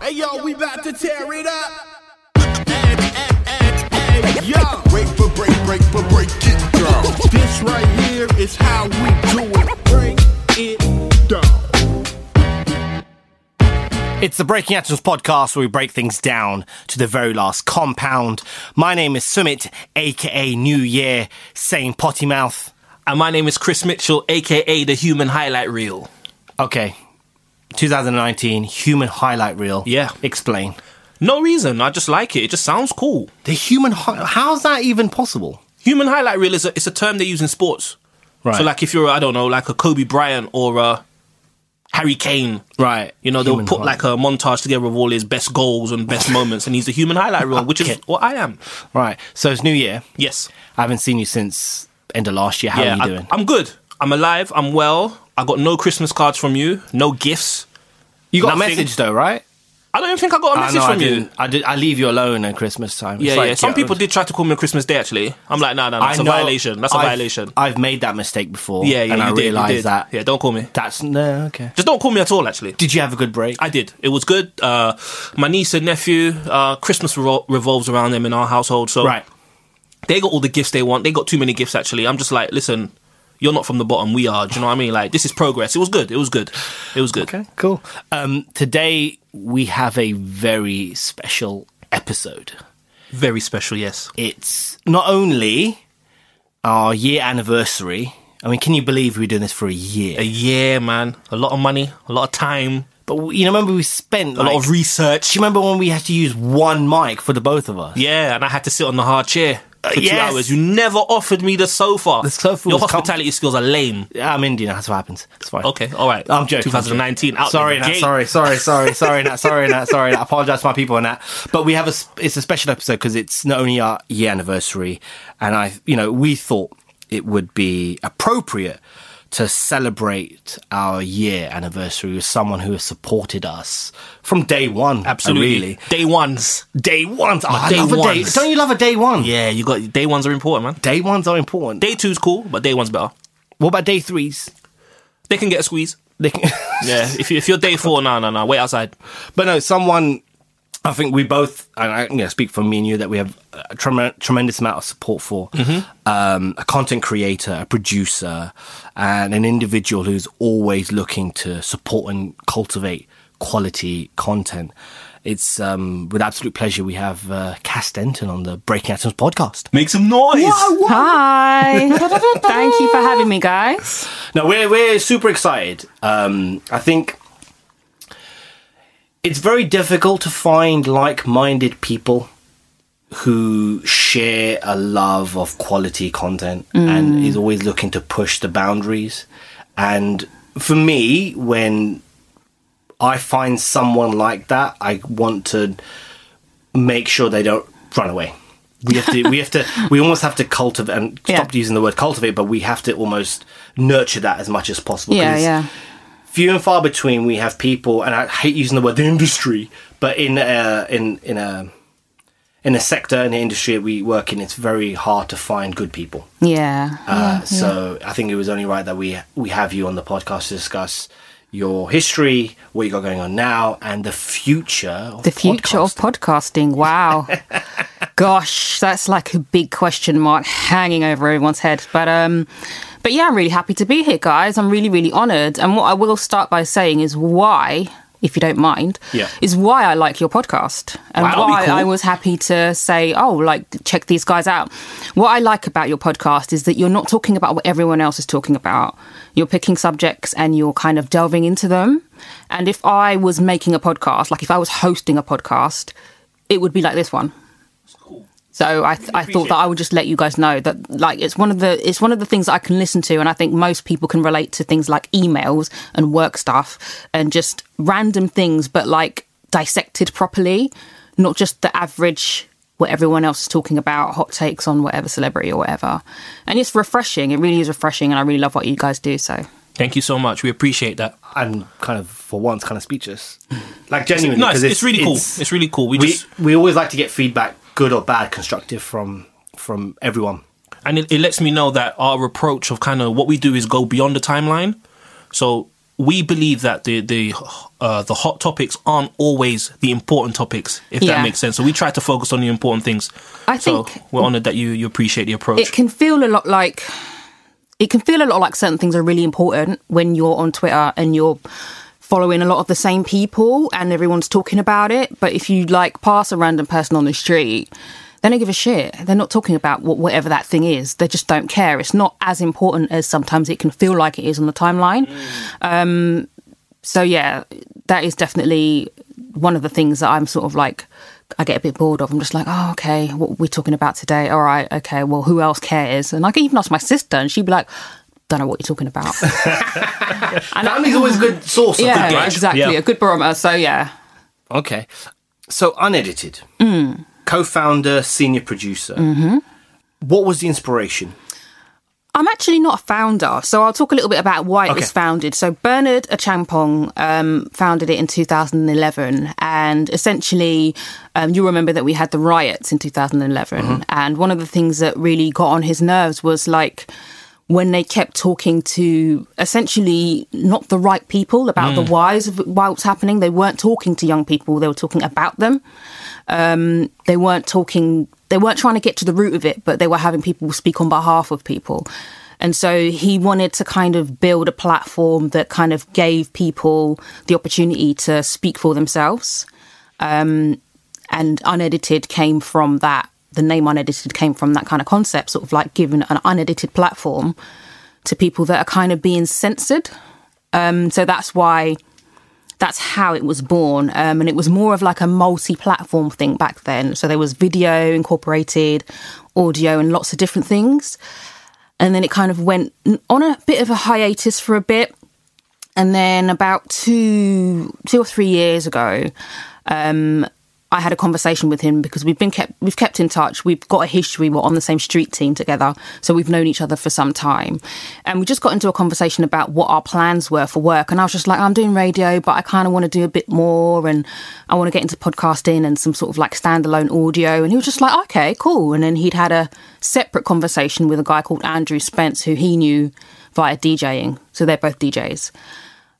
Hey yo, we about to tear it up. Hey, hey, hey, hey, yo. Break for break, break for break it down. This right here is how we do it. Break it down. It's the Breaking Atoms podcast where we break things down to the very last compound. My name is Sumit, aka New Year, saying potty mouth. And my name is Chris Mitchell, aka the Human Highlight Reel. Okay, 2019 human highlight reel. Yeah. Explain. No reason, I just like it. It just sounds cool. The human hi- how's that even possible? Human Highlight Reel is a, it's a term they use in sports. Right. So, like, if you're, I don't know, like a Kobe Bryant or a Harry Kane, Right. you know, they'll Human put hi- like a montage together of all his best goals and best moments, and he's the Human Highlight Reel, which is what I am. Right. So it's New Year. Yes. I haven't seen you since end of last year. How yeah, are you doing? I, am good. I'm alive. I'm well. I got no Christmas cards from you, no gifts. you got a message though, right? I don't even think I got a message know I from you. I did. I leave you alone at Christmas time. It's Yeah, like, yeah. Some people did try to call me on Christmas Day. Actually, I'm like, no, no, no, that's I a know- violation. That's a I've- violation. I've made that mistake before. Yeah, yeah, and you I did, realised that. Yeah, don't call me. That's no okay. Just don't call me at all. Actually, Did you have a good break? I did. It was good. Uh, my niece and nephew. Uh, Christmas revol- revolves around them in our household, so right. they got all the gifts they want. They got too many gifts. Actually, I'm just like, listen, you're not from the bottom. We are. Do you know what I mean? Like, this is progress. It was good. It was good. It was good. Okay, cool. Um, today we have a very special episode. Very special. Yes. It's not only our year anniversary. I mean, can you believe we're doing this for a year? A year, man. A lot of money. A lot of time. But you know, remember we spent A lot of research. Do you remember when we had to use one mic for the both of us? Yeah, and I had to sit on the hard chair Uh, for two hours. You never offered me the sofa. The sofa Your was com- hospitality skills are lame. Yeah, I'm Indian. That's what happens. It's fine. Okay, all right. I'm joking. 2019. Out sorry, Nat, sorry, sorry, sorry, sorry, Nat, sorry, Nat, sorry. Nat. I apologize to my people on that. But we have a, it's a special episode because it's not only our year anniversary, and I, you know, we thought it would be appropriate to celebrate our year anniversary with someone who has supported us from day one. Absolutely. really. Day ones. Day ones. Oh, I day love a day. Don't you love a day one? Yeah, you got day ones are important, man. Day ones are important. Day two's cool, but day one's better. what about day threes? They can get a squeeze. They can. Yeah, if, you, if you're day four, no, no, no, wait outside. But no, someone. I think we both, and I speak for me and you, that we have a trem- tremendous amount of support for um, a content creator, a producer, and an individual who's always looking to support and cultivate quality content. It's um, with absolute pleasure we have uh, Cass Denton on the Breaking Atoms podcast. Make some noise. Hi. Thank you for having me, guys. No, we're we're super excited. Um, I think it's very difficult to find like-minded people who share a love of quality content and mm. is always looking to push the boundaries. And for me, when I find someone like that, I want to make sure they don't run away. We have to, we have to, we almost have to cultivate and stop Yeah. using the word cultivate, but we have to almost nurture that as much as possible. Yeah, yeah. Few and far between, we have people, and I hate using the word the industry, but in a, in in a in a sector in the industry that we work in, it's very hard to find good people. Yeah. Uh, so I think it was only right that we we have you on the podcast to discuss your history, what you got going on now, and the future. Of the future of podcasting. podcasting. Wow. Gosh, that's like a big question mark hanging over everyone's head. But um but yeah, I'm really happy to be here, guys. I'm really, really honoured. And what I will start by saying is why, if you don't mind, Yeah. is why I like your podcast. And Wow, why cool. I was happy to say, oh, like check these guys out. What I like about your podcast is that you're not talking about what everyone else is talking about. You're picking subjects and you're kind of delving into them. And if I was making a podcast, like if I was hosting a podcast, it would be like this one. So I, th- I thought that I would just let you guys know that like it's one of the it's one of the things that I can listen to, and I think most people can relate to things like emails and work stuff and just random things, but like dissected properly, not just the average what everyone else is talking about, hot takes on whatever celebrity or whatever. And it's refreshing. It really is refreshing, and I really love what you guys do. So Thank you so much. We appreciate that. I'm kind of, for once, kind of speechless. Like genuinely, No, it's, 'cause it's really cool. It's really cool. We, we just we always like to get feedback, good or bad, constructive from from everyone. and it, it lets me know that our approach of kind of what we do is go beyond the timeline. So we believe that the the uh, the hot topics aren't always the important topics, if Yeah. that makes sense. So we try to focus on the important things. I so think- we're honoured that you you appreciate the approach. it can feel a lot like it can feel a lot like certain things are really important when you're on Twitter and you're following a lot of the same people and everyone's talking about it. But if you like pass a random person on the street, they don't give a shit. They're not talking about what, whatever that thing is. They just don't care. It's not as important as sometimes it can feel like it is on the timeline. Um, so yeah, that is definitely one of the things that I'm sort of like I get a bit bored of. I'm just like, oh, okay, what we're we talking about today? All right, okay, well, who else cares? And I can even ask my sister, and she'd be like, don't know what you're talking about. and Family's always a good source of yeah, good exactly, Yeah. a good barometer. So yeah, Okay. So unedited. Co-founder, senior producer. What was the inspiration? I'm actually not a founder, so I'll talk a little bit about why it was founded. So Bernard Achampong um, founded it in 2011, and essentially, um, you remember that we had the riots in 2011, and one of the things that really got on his nerves was like when they kept talking to essentially not the right people about the whys of why what's happening. They weren't talking to young people; they were talking about them. Um, they weren't talking they weren't trying to get to the root of it but they were having people speak on behalf of people. And so he wanted to kind of build a platform that kind of gave people the opportunity to speak for themselves. Um, and unedited came from that the name unedited came from that kind of concept sort of like giving an unedited platform to people that are kind of being censored. Um, so that's why that's how it was born. Um, and it was more of like a multi-platform thing back then. So there was video incorporated audio and lots of different things. And then it kind of went on a bit of a hiatus for a bit. And then about two two or three years ago um, I had a conversation with him because we've been kept we've kept in touch. We've got a history. We're on the same street team together, so we've known each other for some time. And we just got into a conversation about what our plans were for work. And I was just like, I'm doing radio, but I kind of want to do a bit more, and I want to get into podcasting and some sort of like standalone audio. And he was just like, okay, cool. And then he'd had a separate conversation with a guy called Andrew Spence, who he knew via DJing. So they're both DJs.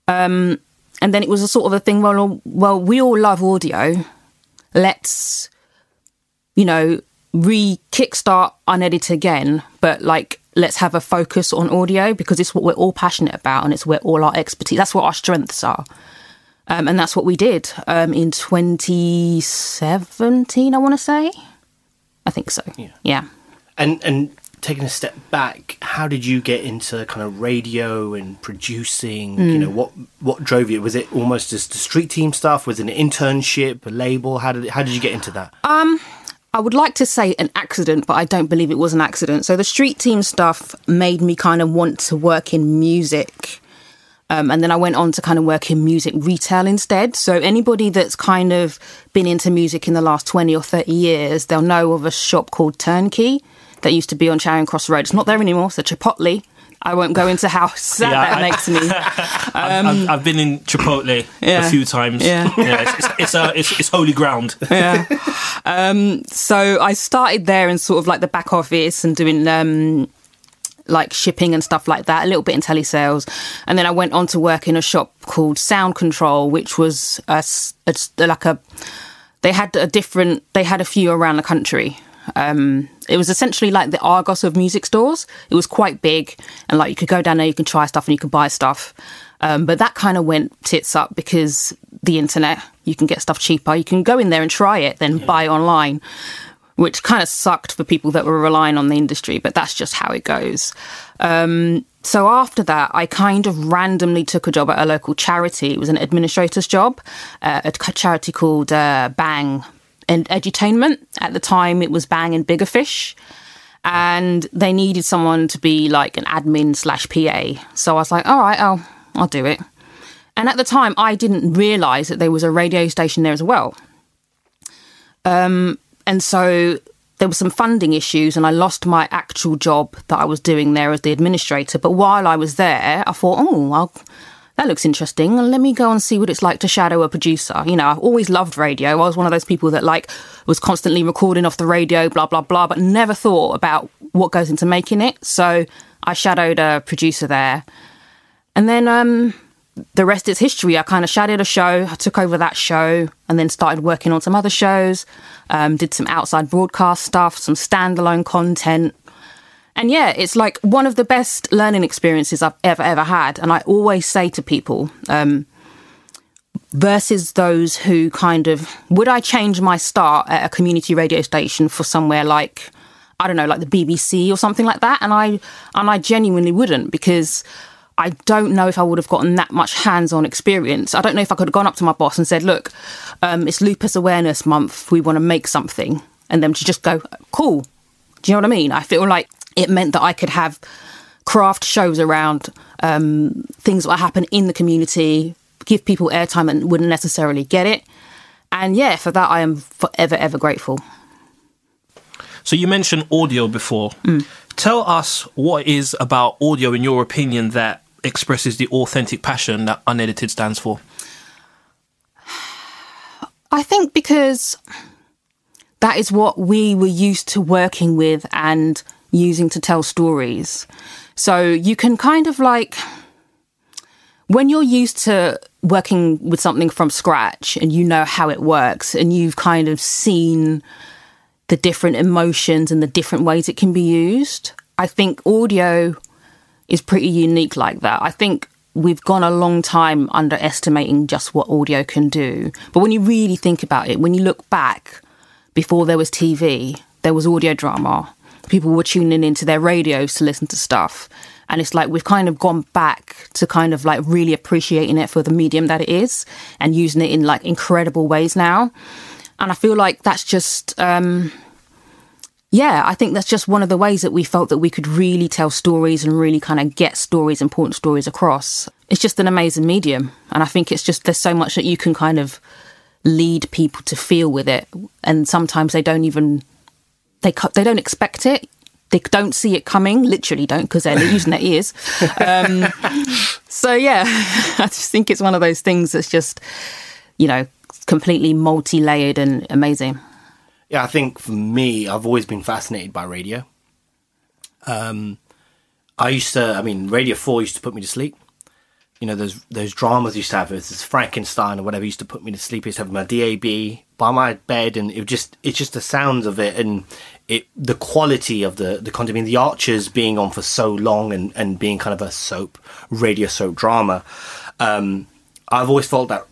Um, and then it was a sort of a thing. Well, well, we all love audio let's you know re kickstart unedit again but like let's have a focus on audio because it's what we're all passionate about and it's where all our expertise that's what our strengths are. Um, and that's what we did um, in 2017 i want to say? I think so. Yeah. yeah. And and taking a step back, how did you get into kind of radio and producing? You know, what what drove you? Was it almost just the street team stuff? Was it an internship, a label? How did how did you get into that? Um, I would like to say an accident, but I don't believe it was an accident. So the street team stuff made me kind of want to work in music. Um, and then I went on to kind of work in music retail instead. So anybody that's kind of been into music in the last 20 or 30 years, they'll know of a shop called Turnkey that used to be on Charing Cross Road. It's not there anymore, so Chipotle. I won't go into how sad Yeah, that I- makes me. I've, I've, I've been in Chipotle Um, Yeah. a few times. Yeah. it's, it's, it's, uh, it's, it's holy ground. yeah. Um, so I started there in sort of like the back office and doing um, like shipping and stuff like that, a little bit in telesales. And then I went on to work in a shop called Sound Control, which was a, a like a, they had a different, they had a few around the country. Um, it was essentially like the Argos of music stores. It was quite big, and like you could go down there, you can try stuff, and you could buy stuff. Um, but that kind of went tits up because the internet, you can get stuff cheaper. You can go in there and try it, then buy online, which kind of sucked for people that were relying on the industry. But that's just how it goes. Um, so after that, I kind of randomly took a job at a local charity. It was an administrator's job, uh, a charity called uh, Bang and Edutainment. At the time, it was Bang and Bigga Fish. And they needed someone to be like an admin slash PA. So I was like, all right, I'll, I'll do it. And at the time, I didn't realize that there was a radio station there as well. Um, and so there were some funding issues, and I lost my actual job that I was doing there as the administrator. But while I was there, I thought, oh, well, that looks interesting. Let me go and see what it's like to shadow a producer. You know, I've always loved radio. I was one of those people that like was constantly recording off the radio, blah blah blah, but never thought about what goes into making it. So I shadowed a producer there, and then um, the rest is history. I kind of shadowed a show, I took over that show, and then started working on some other shows. Um, did some outside broadcast stuff, some standalone content. And yeah, it's like one of the best learning experiences I've ever, ever had. And I always say to people, um, versus those who kind of, would I change my start at a community radio station for somewhere like, I don't know, like the BBC or something like that? And I, and I genuinely wouldn't because I don't know if I would have gotten that much hands-on experience. I don't know if I could have gone up to my boss and said, "Look, um, it's Lupus Awareness Month. We want to make something," and them to just go, "Cool." Do you know what I mean? I feel like it meant that I could have craft shows around um, things that happen in the community, give people airtime and wouldn't necessarily get it. And yeah, for that I am forever, ever grateful. So you mentioned audio before. Tell us what it is about audio, in your opinion, that expresses the authentic passion that unedited stands for. I think because that is what we were used to working with and using to tell stories. So you can kind of like, when you're used to working with something from scratch and you know how it works and you've kind of seen the different emotions and the different ways it can be used, I think audio is pretty unique like that. I think we've gone a long time underestimating just what audio can do. But when you really think about it, when you look back, before there was TV, there was audio drama. People were tuning into their radios to listen to stuff. And it's like we've kind of gone back to kind of like really appreciating it for the medium that it is and using it in like incredible ways now. And I feel like that's just, um, yeah, I think that's just one of the ways that we felt that we could really tell stories and really kind of get stories, important stories across. It's just an amazing medium. And I think it's just, there's so much that you can kind of lead people to feel with it. And sometimes they don't even, they, they don't expect it. They don't see it coming, literally don't, because they're using their ears. Um, so yeah, I just think it's one of those things that's just, you know, completely multi-layered and amazing. Yeah, I think for me, I've always been fascinated by radio. Um, I used to, I mean, Radio Four used to put me to sleep. You know, those those dramas used to have this Frankenstein or whatever used to put me to sleep. I used to have my DAB by my bed, and it just it's just the sounds of it and it the quality of the the content. I mean, The Archers being on for so long and and being kind of a soap radio soap drama. Um, I've always felt that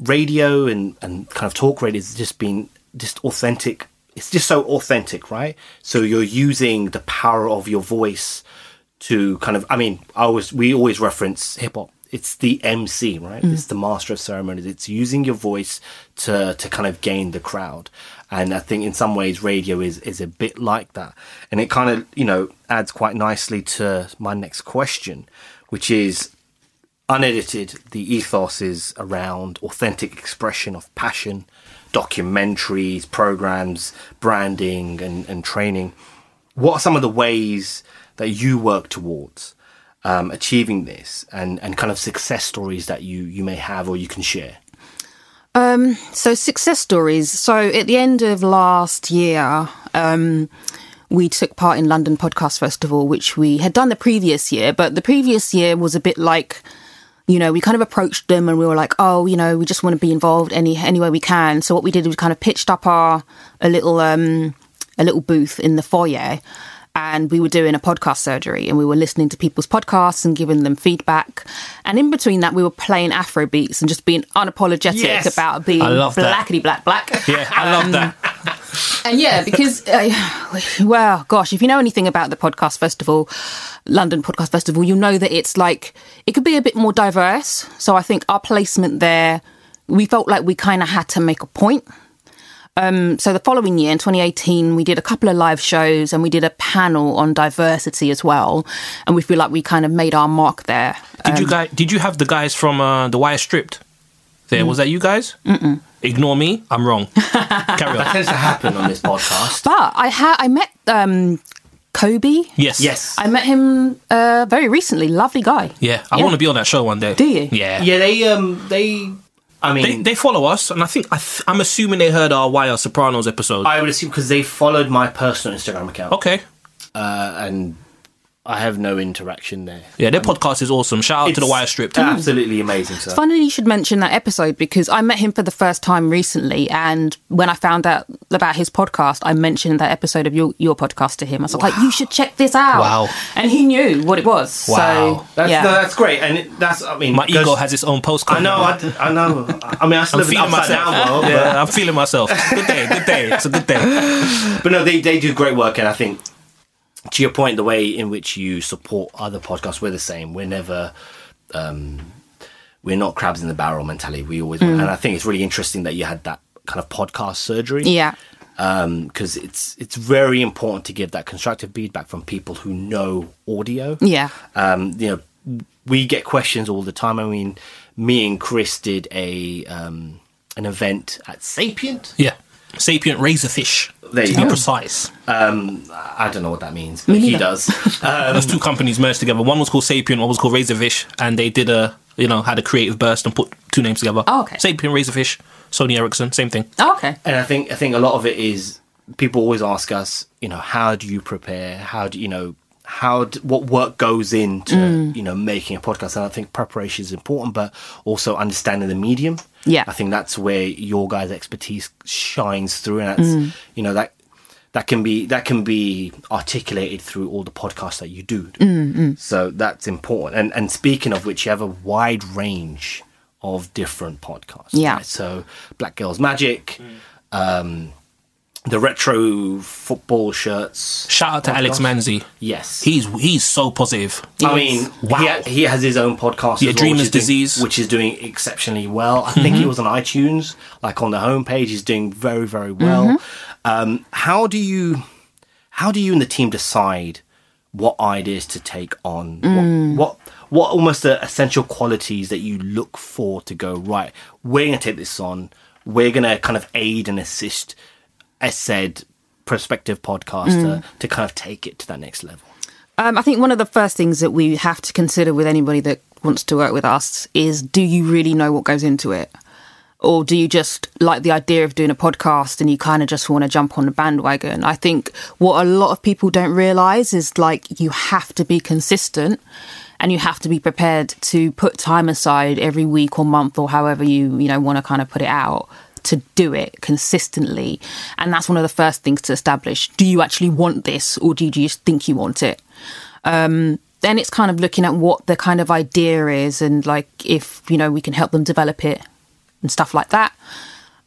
radio and, and kind of talk radio has just been just authentic. It's just so authentic, right? So you're using the power of your voice to kind of. I mean, I always we always reference hip hop. It's the MC, right? It's the master of ceremonies. It's using your voice to to kind of gain the crowd. And I think in some ways radio is is a bit like that. And it kind of you know adds quite nicely to my next question, which is unedited, the ethos is around authentic expression of passion, documentaries, programs, branding, and, and training. What are some of the ways that you work towards um, achieving this and, and kind of success stories that you, you may have or you can share? So success stories. So at the end of last year, um, we took part in London Podcast Festival, which we had done the previous year, but the previous year was a bit like, you know, we kind of approached them and we were like, oh, you know, we just want to be involved any any way we can. So what we did was kind of pitched up our a little um a little booth in the foyer and we were doing a podcast surgery and we were listening to people's podcasts and giving them feedback. And in between that, we were playing Afro beats and just being unapologetic Yes! about being I love that. blackety black black. Yeah, I love that. And yeah, because, uh, well, gosh, if you know anything about the podcast festival, London Podcast Festival, you'll know that it's like, it could be a bit more diverse. So I think our placement there, we felt like we kind of had to make a point. Um, so the following year, in 2018, we did a couple of live shows and we did a panel on diversity as well. And we feel like we kind of made our mark there. Did you guys? Did you have the guys from uh, the Wire Stripped? There was that you guys? Mm-mm. Ignore me. I'm wrong. Carry on. That tends to happen on this podcast. But I had, I met um, Kobe. Yes. Yes. I met him uh, very recently. Lovely guy. Yeah, I Yeah. want to be on that show one day. Do you? Yeah. Yeah, they um they I mean They, they follow us, and I think I th- I'm assuming they heard our Wire Sopranos episode. I would assume because they followed my personal Instagram account. okay. uh, and I have no interaction there. Yeah, their podcast is awesome. Shout out to the Wire Strip. Absolutely amazing, sir. Funny you should mention that episode because I met him for the first time recently, and when I found out about his podcast, I mentioned that episode of your your podcast to him. I was like, "You should check this out." Wow. And he knew what it was. Wow. So That's, yeah, no, that's great, and it, that's I mean, My goes- ego has its own postcard. I know, I, d- I know. I mean, I still I'm live feeling upside myself. down world, yeah, I'm feeling myself. Good day, good day. It's a good day. but, but no, they they do great work, and I think to your point, the way in which you support other podcasts, we're the same. We're never. Um, we're not crabs in the barrel mentality. We always, and I think it's really interesting that you had that kind of podcast surgery. yeah, because it's it's very important to give that constructive feedback from people who know audio. yeah, Um, you know, we get questions all the time. I mean, me and Chris did a um, an event at Sapient. Yeah. Sapient Razorfish. There you to be go. precise. Um, I don't know what that means, but Me he neither. does. Um, Those two companies merged together. One was called Sapient, one was called Razorfish, and they did a you know had a creative burst and put two names together. Oh, okay. Sapient Razorfish, Sony Ericsson, same thing. oh, okay, and I think I think a lot of it is people always ask us, you know, how do you prepare? How do you know? How d what work goes into mm. you know making a podcast? And I think preparation is important, but also understanding the medium. Yeah. I think that's where your guys' expertise shines through, and that's mm. you know that that can be that can be articulated through all the podcasts that you do. Mm, so that's important. And and speaking of which, you have a wide range of different podcasts. Yeah. right? So Black Girls Magic, um, the retro football shirts. Shout out to Alex podcast. Manzi. Yes. He's he's so positive. I mean, Wow. he, ha- he has his own podcast. Yeah, as well, Dreamer's which is doing- Disease. Mm-hmm. which is doing exceptionally well. I think he was on iTunes, like on the homepage. He's doing very, very well. Mm-hmm. Um, how do you, how do you and the team decide what ideas to take on? Mm. What, what, what almost the essential qualities that you look for to go right? We're going to take this on. We're going to kind of aid and assist a said prospective podcaster Mm. to kind of take it to that next level. Um, I think one of the first things that we have to consider with anybody that wants to work with us is do you really know what goes into it? Or do you just like the idea of doing a podcast and you kind of just want to jump on the bandwagon? I think what a lot of people don't realize is like you have to be consistent and you have to be prepared to put time aside every week or month or however you, you know, want to kind of put it out to do it consistently. And that's one of the first things to establish. Do you actually want this or do you just think you want it? Um, then it's kind of looking at what the kind of idea is and like if, you know, we can help them develop it and stuff like that.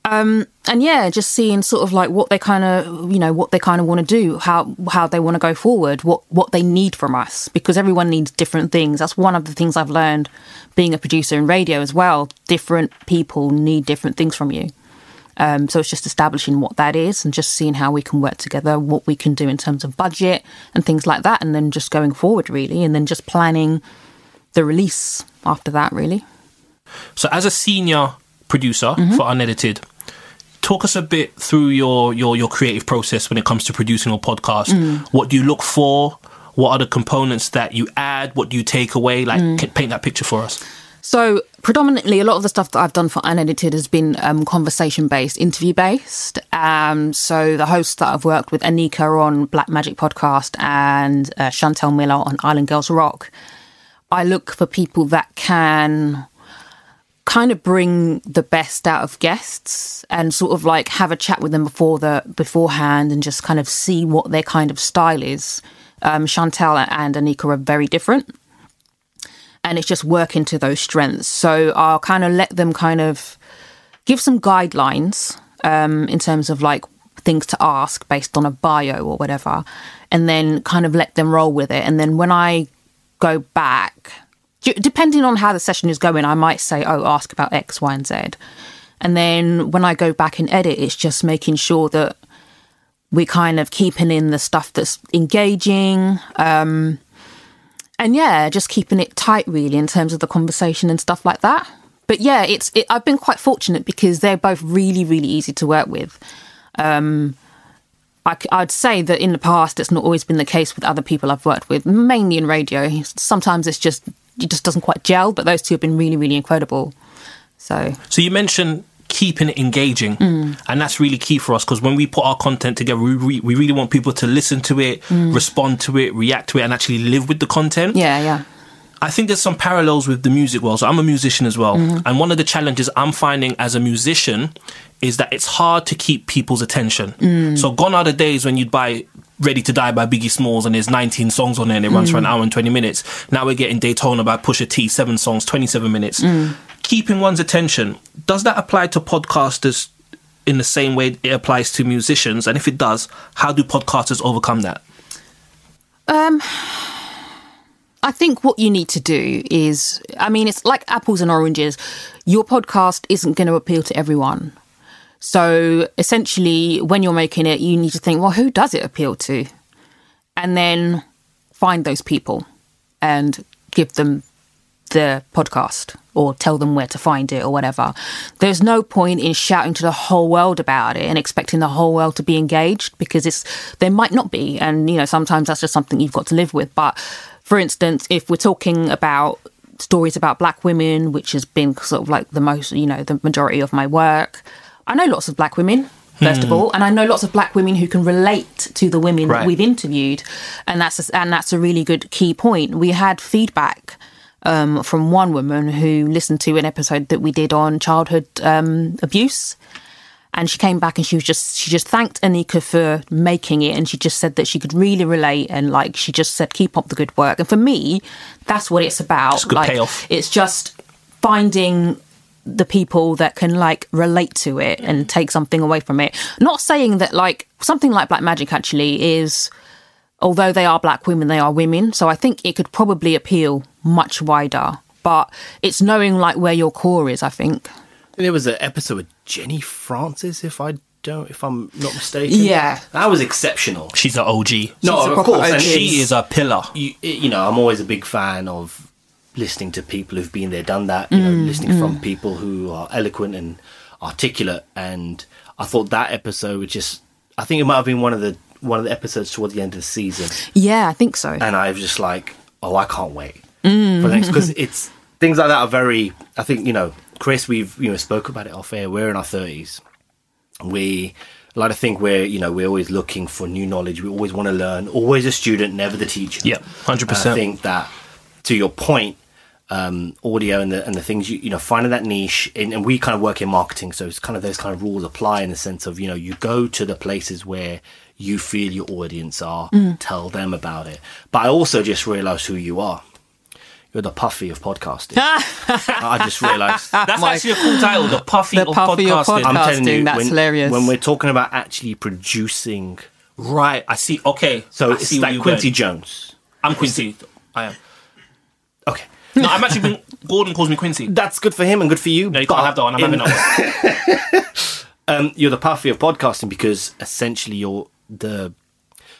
Um, and yeah, just seeing sort of like what they kind of, you know, what they kind of want to do, how how they want to go forward, what what they need from us, because everyone needs different things. That's one of the things I've learned being a producer in radio as well. Different people need different things from you. Um, so it's just establishing what that is and just seeing how we can work together, what we can do in terms of budget and things like that, and then just going forward really, and then just planning the release after that really. So, as a senior producer Mm-hmm. for Unedited, talk us a bit through your, your your creative process when it comes to producing a podcast. Mm. What do you look for? What are the components that you add? What do you take away? Like, Mm. paint that picture for us. So predominantly, a lot of the stuff that I've done for unedited has been um, conversation based, interview based. Um, so the hosts that I've worked with, Anika on Black Magic Podcast and uh, Chantel Miller on Island Girls Rock, I look for people that can kind of bring the best out of guests and sort of like have a chat with them before the beforehand and just kind of see what their kind of style is. Um, Chantel and Anika are very different and it's just working to those strengths. So I'll kind of let them kind of give some guidelines um, in terms of like things to ask based on a bio or whatever, and then kind of let them roll with it. And then when I go back, depending on how the session is going, I might say, "Oh, ask about X, Y, and Z." And then when I go back and edit, it's just making sure that we're kind of keeping in the stuff that's engaging. Um, and yeah, just keeping it tight really in terms of the conversation and stuff like that. But yeah, it's it, I've been quite fortunate because they're both really really easy to work with. Um, I, would say that in the past it's not always been the case with other people I've worked with, mainly in radio. Sometimes it's just it just doesn't quite gel, but those two have been really really incredible. So So, you mentioned keeping it engaging, Mm. and that's really key for us because when we put our content together, we, re- we really want people to listen to it, respond to it, react to it, and actually live with the content. Mm. Yeah, yeah. I think there's some parallels with the music world. So I'm a musician as well. Mm-hmm. And one of the challenges I'm finding as a musician is that it's hard to keep people's attention. Mm. So gone are the days when you'd buy Ready to Die by Biggie Smalls and there's 19 songs on there and it runs for Mm. an hour and 20 minutes. Now we're getting Daytona by Pusha T, seven songs, 27 minutes. Mm. Keeping one's attention, does that apply to podcasters in the same way it applies to musicians? And if it does, how do podcasters overcome that? Um, I think what you need to do is, I mean, it's like apples and oranges. Your podcast isn't going to appeal to everyone. So essentially, when you're making it, you need to think, well, who does it appeal to? And then find those people and give them the podcast or tell them where to find it or whatever. There's no point in shouting to the whole world about it and expecting the whole world to be engaged because it's there might not be and you know sometimes that's just something you've got to live with. But for instance, if we're talking about stories about black women, which has been sort of like the most, you know, the majority of my work, I know lots of black women. First of hmm. all, and I know lots of black women who can relate to the women Right. that we've interviewed, and that's a, and that's a really good key point. We had feedback um, from one woman who listened to an episode that we did on childhood um, abuse, and she came back and she was just she just thanked Anika for making it, and she just said that she could really relate, and like she just said, keep up the good work. And for me, that's what it's about. It's good like, payoff. It's just finding the people that can like relate to it and take something away from it. Not saying that like something like Black Magic actually is although they are black women, they are women. So I think it could probably appeal much wider. But it's knowing like where your core is, I think. There was an episode with Jenny Francis, if I don't, if I'm not mistaken. Yeah. that was exceptional. She's an OG. No, a of course, OG. and She is a pillar. you, you know, I'm always a big fan of listening to people who've been there, done that. You know, mm, listening from mm. people who are eloquent and articulate. And I thought that episode was just. I think it might have been one of the one of the episodes towards the end of the season, Yeah, I think so. and I was just like, oh, I can't wait for the next because it's things like that are very. I think you know, Chris, we've you know spoke about it off air. We're in our thirties. We like to think we're you know we're always looking for new knowledge. We always want to learn. Always a student, never the teacher. Yeah, 100%. I think that to your point, um, audio and the and the things you you know finding that niche, and, and we kind of work in marketing, so it's kind of those kind of rules apply in the sense of you know you go to the places where you feel your audience are, tell them about it. But I also just realised who you are. You're the puffy of podcasting. I just realised. That's actually a cool title, the Puffy The of Puffy of podcasting. I'm telling you, that's when, hilarious. when we're talking about actually producing, right, I see. Okay, so I it's see like Quincy going. Jones. I'm Quincy. I am. Okay, No, I'm actually. Been, Gordon calls me Quincy. that's good for him and good for you. No, you but can't have that one. I'm in- having that one. um, you're the puffy of podcasting because essentially you're the.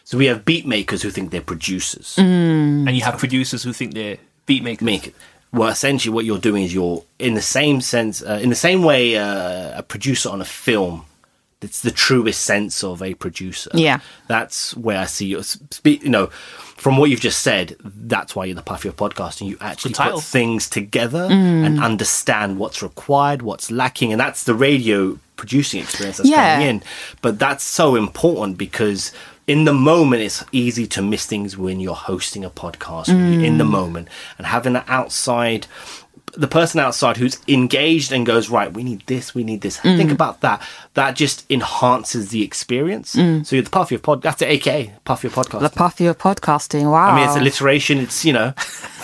So we have beat makers who think they're producers. And you have producers who think they're beat makers. Make it. Well, essentially, what you're doing is you're in the same sense, uh, in the same way, uh, a producer on a film. It's the truest sense of a producer. Yeah. that's where I see you. Speak, you know, from what you've just said, that's why you're the puffy of podcasting. You actually Good put things together and understand what's required, what's lacking, and that's the radio producing experience that's Yeah. coming in. But that's so important because in the moment, it's easy to miss things when you're hosting a podcast, you're in the mm. moment, and having an outside. The person outside who's engaged and goes right, we need this, we need this. Think mm. about that. That just enhances the experience. Mm. So you're the puffy of pod. That's the AKA puffy of podcast. the Puffy of podcasting. Wow. I mean, it's alliteration. It's you know,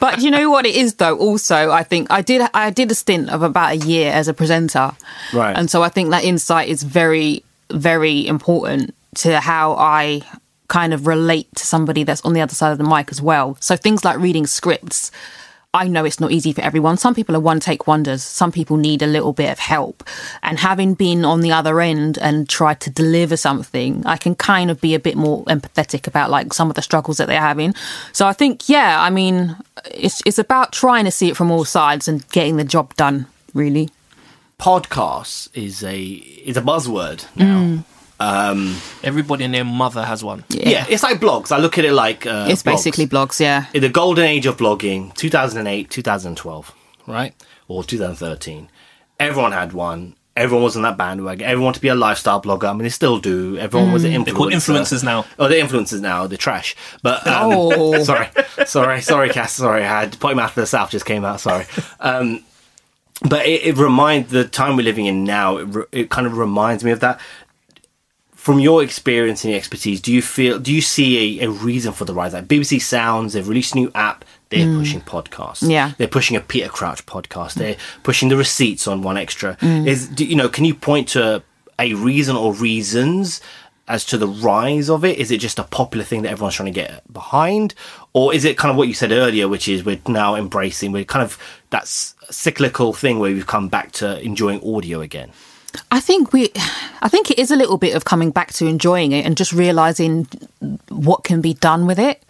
but you know what it is though also i think i did i did a stint of about a year as a presenter Right. and so i think that insight is very very important to how i kind of relate to somebody that's on the other side of the mic as well so things like reading scripts I know it's not easy for everyone. Some people are one take wonders. Some people need a little bit of help. And having been on the other end and tried to deliver something, I can kind of be a bit more empathetic about like some of the struggles that they're having. So I think, yeah, I mean, it's it's about trying to see it from all sides and getting the job done, really. podcasts is a is a buzzword now. Mm. Everybody and their mother has one. Yeah. it's like blogs. I look at it like uh, It's blogs. basically blogs, yeah. in the golden age of blogging, 2008, 2012, right, or 2013, everyone had one. Everyone was on that bandwagon. Everyone wanted to be a lifestyle blogger. I mean, they still do. Everyone was an influencer. They're called influencers now. Oh, they're influencers now. They're trash. But um, Oh. sorry, sorry, sorry, Cass. Sorry, I had Point Mouth of the South just came out. Sorry. Um, but it, it reminds the time we're living in now. It, re, it kind of reminds me of that. From your experience and your expertise, do you feel? Do you see a, a reason for the rise? Like BBC Sounds, they've released a new app. They're mm. pushing podcasts. Yeah. they're pushing a Peter Crouch podcast. They're pushing the receipts on 1Xtra. Mm. Is do, you know? Can you point to a reason or reasons as to the rise of it? Is it just a popular thing that everyone's trying to get behind, or is it kind of what you said earlier, which is we're now embracing? We're kind of that's cyclical thing where we've come back to enjoying audio again. I think we, I think it is a little bit of coming back to enjoying it and just realizing what can be done with it.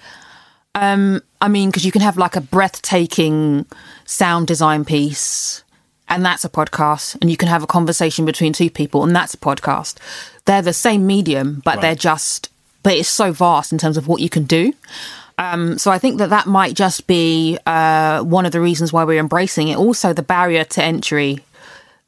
Um, I mean, because you can have like a breathtaking sound design piece, and that's a podcast, and you can have a conversation between two people, and that's a podcast. They're the same medium, but they're just, but it's so vast in terms of what you can do. Um, so I think that that might just be uh, one of the reasons why we're embracing it. Also, the barrier to entry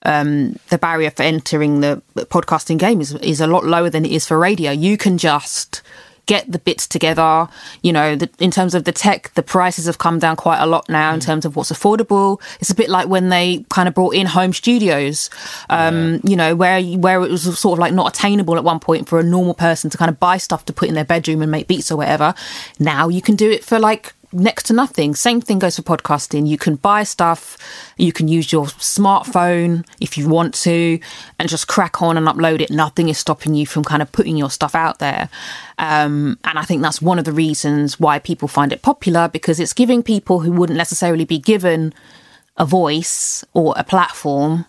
the barrier for entering the podcasting game is is a lot lower than it is for radio. You can just get the bits together. You know, the, in terms of the tech, the prices have come down quite a lot now in terms of what's affordable. It's a bit like when they kind of brought in home studios. Um, You know, where where it was sort of like not attainable at one point for a normal person to kind of buy stuff to put in their bedroom and make beats or whatever. Now you can do it for like next to nothing. Same thing goes for podcasting. You can buy stuff, you can use your smartphone if you want to, and just crack on and upload it. Nothing is stopping you from kind of putting your stuff out there. Um, and I think that's one of the reasons why people find it popular because it's giving people who wouldn't necessarily be given a voice or a platform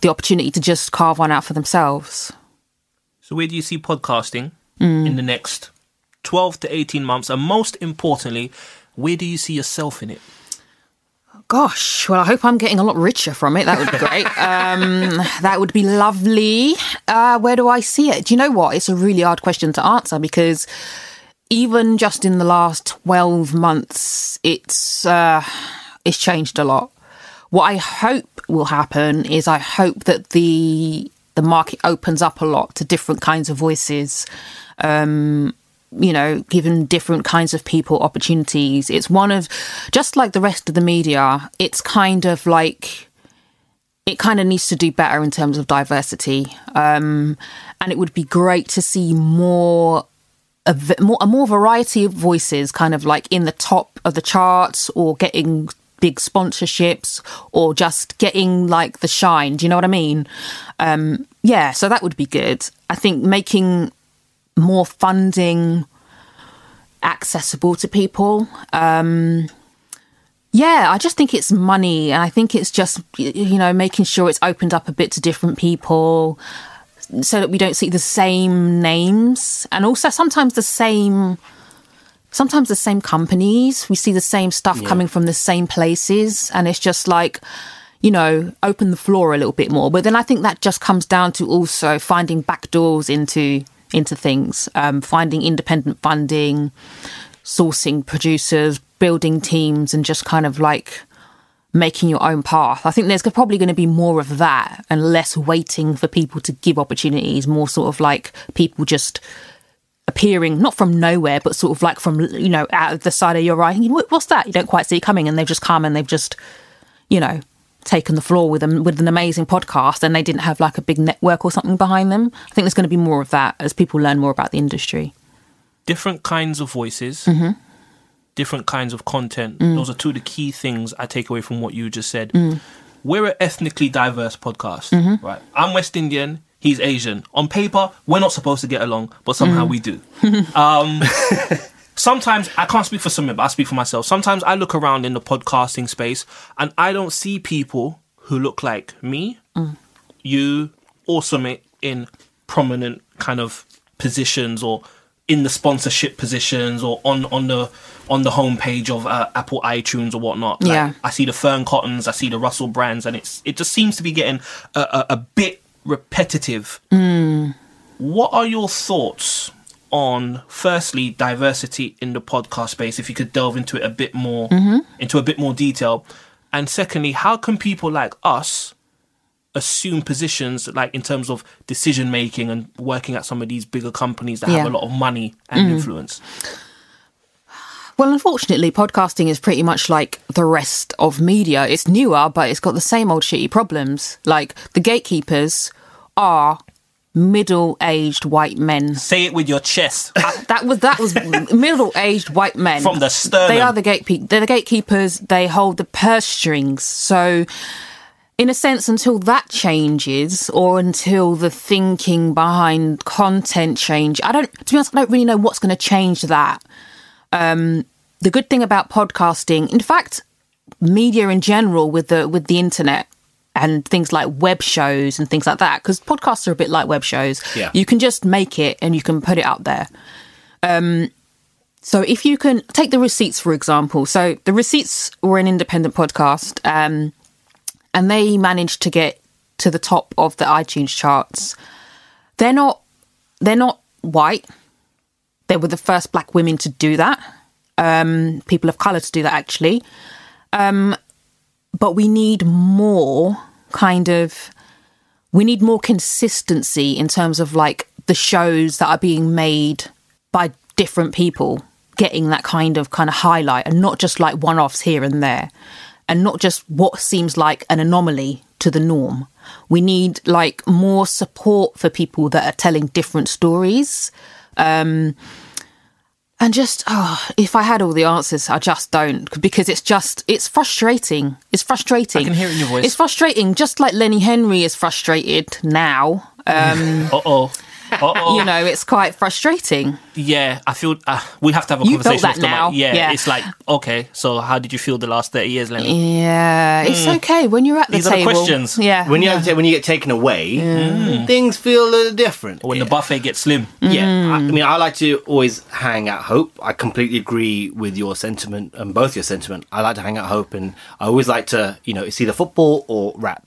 the opportunity to just carve one out for themselves. So where do you see podcasting in the next 12 to 18 months? And most importantly, where do you see yourself in it? Gosh, well, I hope I'm getting a lot richer from it. That would be great. um, that would be lovely. Uh, where do I see it? Do you know what? It's a really hard question to answer because even just in the last 12 months, it's uh, it's changed a lot. What I hope will happen is I hope that the the market opens up a lot to different kinds of voices you know, given different kinds of people opportunities. It's one of, just like the rest of the media, it's kind of like, it kind of needs to do better in terms of diversity. Um, and it would be great to see more. A, more, a more variety of voices kind of like in the top of the charts or getting big sponsorships or just getting like the shine do you know what i mean um yeah so that would be good i think making more funding accessible to people. Um, yeah, I just think it's money, and I think it's just you know making sure it's opened up a bit to different people, so that we don't see the same names, and also sometimes the same. Sometimes the same companies, we see the same stuff coming from the same places, and it's just like, you know, open the floor a little bit more. But then I think that just comes down to also finding back doors into into things, um, finding independent funding, sourcing producers, building teams, and just kind of like making your own path. I think there's probably going to be more of that and less waiting for people to give opportunities, more sort of like people just appearing not from nowhere but sort of like from you know out of the side of your eye what's that you don't quite see it coming and they've just come and they've just you know taken the floor with them with an amazing podcast and they didn't have like a big network or something behind them i think there's going to be more of that as people learn more about the industry Different kinds of voices, different kinds of content. Mm. Those are two of the key things I take away from what you just said. We're an ethnically diverse podcast, Mm-hmm. right? I'm West Indian. He's Asian. On paper, we're not supposed to get along, but Mm. somehow we do. um, sometimes I can't speak for Sumit, but I speak for myself. Sometimes I look around in the podcasting space and I don't see people who look like me, you, or Sumit in prominent kind of positions or in the sponsorship positions or on on the on the homepage of uh, Apple iTunes or whatnot. Like, Yeah. I see the Fearne Cottons, I see the Russell Brands, and it's it just seems to be getting a, a, a bit repetitive. What are your thoughts on firstly diversity in the podcast space? If you could delve into it a bit more, into a bit more detail, and secondly, how can people like us assume positions like in terms of decision making and working at some of these bigger companies that Yeah. Mm. have a lot of money and influence. Well, unfortunately, podcasting is pretty much like the rest of media. It's newer, but it's got the same old shitty problems. Like the gatekeepers are middle-aged white men. Say it with your chest. That was that was middle-aged white men From the sternum. They are the gatekeepers. They're the gatekeepers. They hold the purse strings. So, in a sense, until that changes, or until the thinking behind content change, I don't. To be honest, I don't really know what's going to change that. Um, the good thing about podcasting, in fact, media in general, with the with the internet and things like web shows and things like that, because podcasts are a bit like web shows. Yeah. You can just make it and you can put it out there. Um, so if you can take the receipts, for example. So the receipts were an independent podcast, um, and they managed to get to the top of the iTunes charts. They're not they're not white. They were the first black women to do that. Um, people of color to do that, actually. Um, but we need more kind of we need more consistency in terms of like the shows that are being made by different people getting that kind of kind of highlight and not just like one-offs here and there and not just what seems like an anomaly to the norm. We need like more support for people that are telling different stories. Um and just oh if i had all the answers i just don't because it's just it's frustrating it's frustrating I can hear it in your voice. it's frustrating just like lenny henry is frustrated now um Uh oh. You know it's quite frustrating Yeah, I feel uh, we have to have a You felt conversation that off the mic. now. Yeah, Yeah. it's like okay. So how did you feel the last thirty years, Lenny? yeah it's okay when you're at the These are the questions. yeah When you yeah. have to, when you get taken away, things feel a little different. Or when the buffet gets slim. Yeah, I, I Mm. mean, I like to always hang out hope. I completely agree with your sentiment and both your sentiment. I like to hang out hope, and I always like to, you know, it's either football or rap.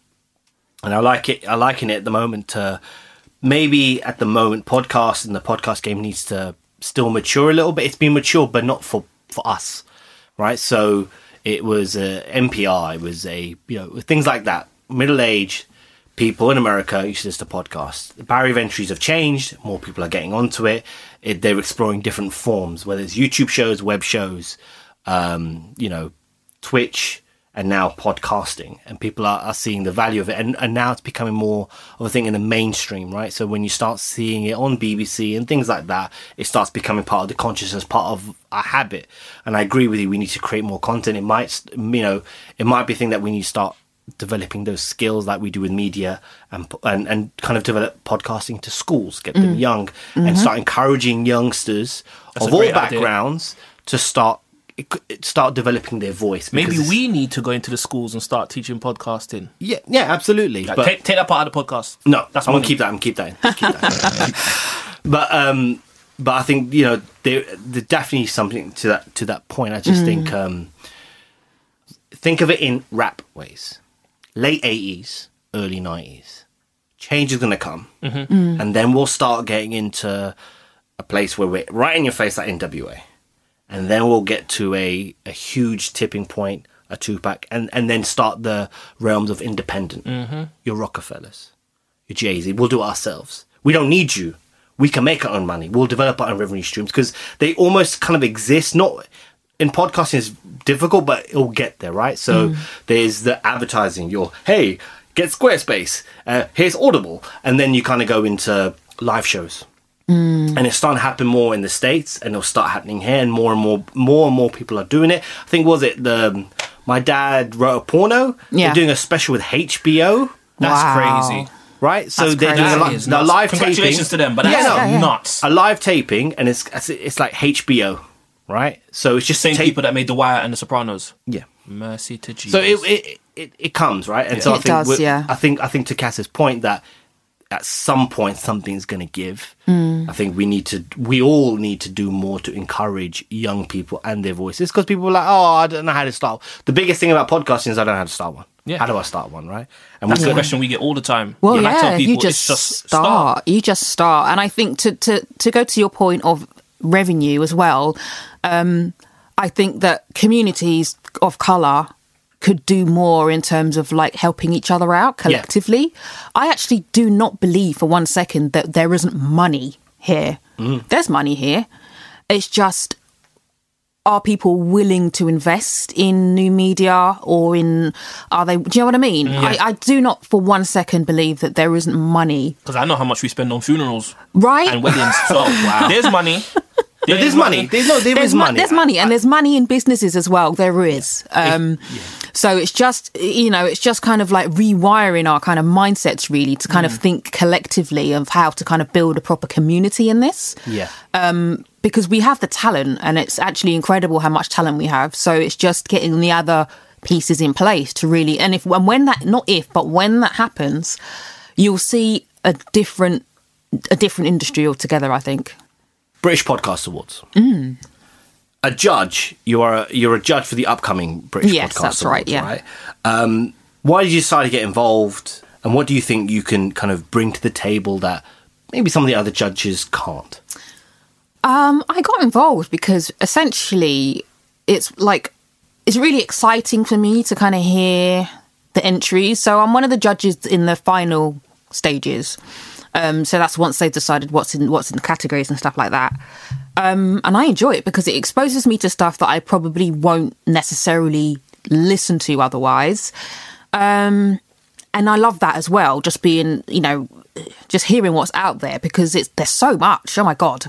And I like it. I liken it at the moment to maybe at the moment podcast and the podcast game needs to still mature a little bit. It's been mature, but not for for us, right? So it was a NPR. It was a you know things like that. Middle aged people in America used to listen to podcasts. The barrier of entries have changed. More people are getting onto it. it they're exploring different forms, whether it's YouTube shows, web shows, um, you know, Twitch, and now podcasting. And people are, are seeing the value of it. And, and now it's becoming more of a thing in the mainstream, right? So when you start seeing it on BBC and things like that, it starts becoming part of the consciousness, part of our habit. And I agree with you. We need to create more content. It might, you know, it might be a thing that we need to start developing those skills like we do with media and and, and kind of develop podcasting to schools, get them mm. young, and mm-hmm. start encouraging youngsters That's of all great idea. backgrounds to start start developing their voice. Maybe we need to go into the schools and start teaching podcasting. yeah, yeah, absolutely. Like, but take, take that part of the podcast. no, That's I'm gonna keep that. I'm keep that. In. Keep that. in. but um, but I think you know there there definitely something to that to that point. I just think um, think of it in rap ways. Late '80s, early '90s, change is gonna come, and then we'll start getting into a place where we're right in your face like NWA, and then we'll get to a a huge tipping point. A Tupac, and and then start the realms of independent. Your Rockefellers, your Jay Z. We'll do it ourselves. We don't need you. We can make our own money. We'll develop our own revenue streams because they almost kind of exist. Not in podcasting is difficult, but it'll get there, right? So there's the advertising. Your hey, get Squarespace. Uh, here's Audible, and then you kind of go into live shows Mm. and it's starting to happen more in the states and it'll start happening here and more and more more and more people are doing it i think was it the my dad wrote a porno Yeah. they're doing a special with hbo That's Wow. crazy. right so That's they're doing a, li- That is the live Congratulations taping to them, but that's Yeah, no. Yeah, yeah. nuts. a live taping and it's it's, it's like hbo right so it's just Same tape- people that made The Wire and The Sopranos. yeah Mercy to Jesus. so it it, it it comes right, and so I It think does, yeah. I think I think to Cass's point that at some point something's going to give. Hmm. I think we need to we all need to do more to encourage young people and their voices because people are like, oh, I don't know how to start. The biggest thing about podcasting is I don't know how to start one. Yeah. How do I start one? Right, and That's the could- question we get all the time. Well, And I yeah, tell people you just, it's just start. You just start, and I think to to to go to your point of revenue as well. Um, I think that communities of color could do more in terms of like helping each other out collectively. I actually do not believe for one second that there isn't money here. There's money here. It's just are people willing to invest in new media or in are they do you know what I mean? I, I do not for one second believe that there isn't money. Because I know how much we spend on funerals Right? and weddings. So there's money. But there's money. There's no. There there's is mo- money. There's money, and there's money in businesses as well. There is. Um, So it's just you know, it's just kind of like rewiring our kind of mindsets really to Mm. kind of think collectively of how to kind of build a proper community in this. Yeah. because we have the talent, and it's actually incredible how much talent we have. So it's just getting the other pieces in place to really, and if and when that not if but when that happens, you'll see a different a different industry altogether. I think. British Podcast Awards. Mm. A judge. You are a, you're a judge for the upcoming British Yes, Podcast that's Awards, right, yeah. Right. Um, why did you decide to get involved, and what do you think you can kind of bring to the table that maybe some of the other judges can't? Um, I got involved because essentially it's like it's really exciting for me to kind of hear the entries. So I'm one of the judges in the final stages. Um, so that's once they've decided what's in what's in the categories and stuff like that. Um, and I enjoy it because it exposes me to stuff that I probably won't necessarily listen to otherwise. Um, and I love that as well. Just being, you know, just hearing what's out there because it's there's so much. Oh my god!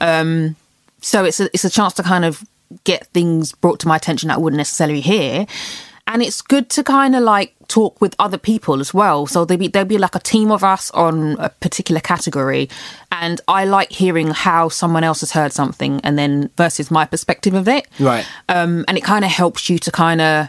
Um, so it's a it's a chance to kind of get things brought to my attention that I wouldn't necessarily hear, and it's good to kind of like talk with other people as well. So there'll be there'll be like a team of us on a particular category, and I like hearing how someone else has heard something and then versus my perspective of it. Right. Um, and it kind of helps you to kind of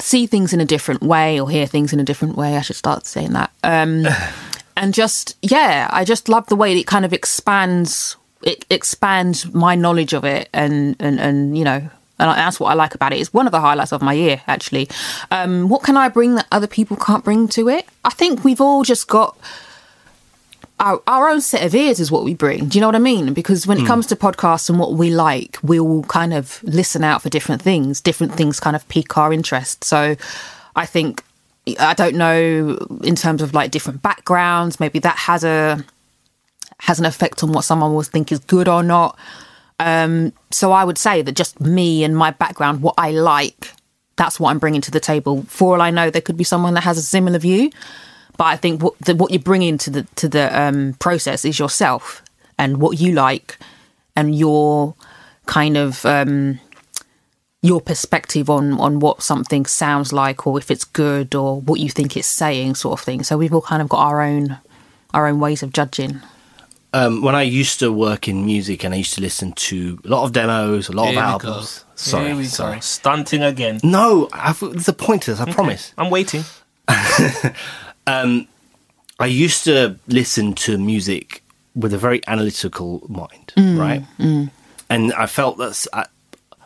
see things in a different way or hear things in a different way. I should start saying that. Um, and just yeah, I just love the way it kind of expands. It expands my knowledge of it, and and and you know. And that's what I like about it. It's one of the highlights of my year, actually. Um, what can I bring that other people can't bring to it? I think we've all just got our, our own set of ears is what we bring. Do you know what I mean? Because when it comes to podcasts and what we like, we'll kind of listen out for different things. Different things kind of pique our interest. So I think I don't know in terms of like different backgrounds, maybe that has a has an effect on what someone will think is good or not. Um, so I would say that just me and my background, what I like, that's what I'm bringing to the table. For all I know, there could be someone that has a similar view, but I think what the, what you bring into the to the um, process is yourself and what you like and your kind of um, your perspective on on what something sounds like or if it's good or what you think it's saying, sort of thing. So we've all kind of got our own our own ways of judging. Um, when I used to work in music and I used to listen to a lot of demos, a lot Here of albums. Sorry, sorry. go. Stunting again. No, I've, there's a point to this. I promise. I'm waiting. Um, I used to listen to music with a very analytical mind, mm, right? Mm. And I felt that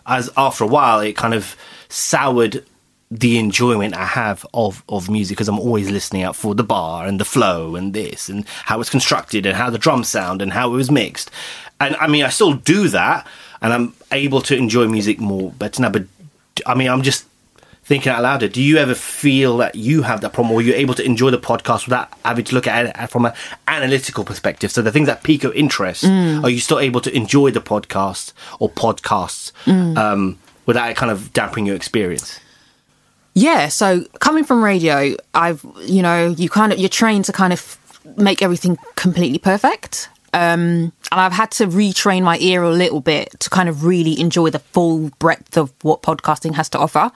as after a while, it kind of soured the enjoyment I have of, of music because I'm always listening out for the bar and the flow and this and how it's constructed and how the drums sound and how it was mixed. And I mean, I still do that and I'm able to enjoy music more better now. But I mean, I'm just thinking out loud. Do you ever feel that you have that problem or you're able to enjoy the podcast without having to look at it uh, from an analytical perspective? So the things that pique your interest, mm. are you still able to enjoy the podcast or podcasts mm. um, without it kind of dampening your experience? Yeah, so coming from radio, I've you know you kind of you're trained to kind of make everything completely perfect. Um, and I've had to retrain my ear a little bit to kind of really enjoy the full breadth of what podcasting has to offer.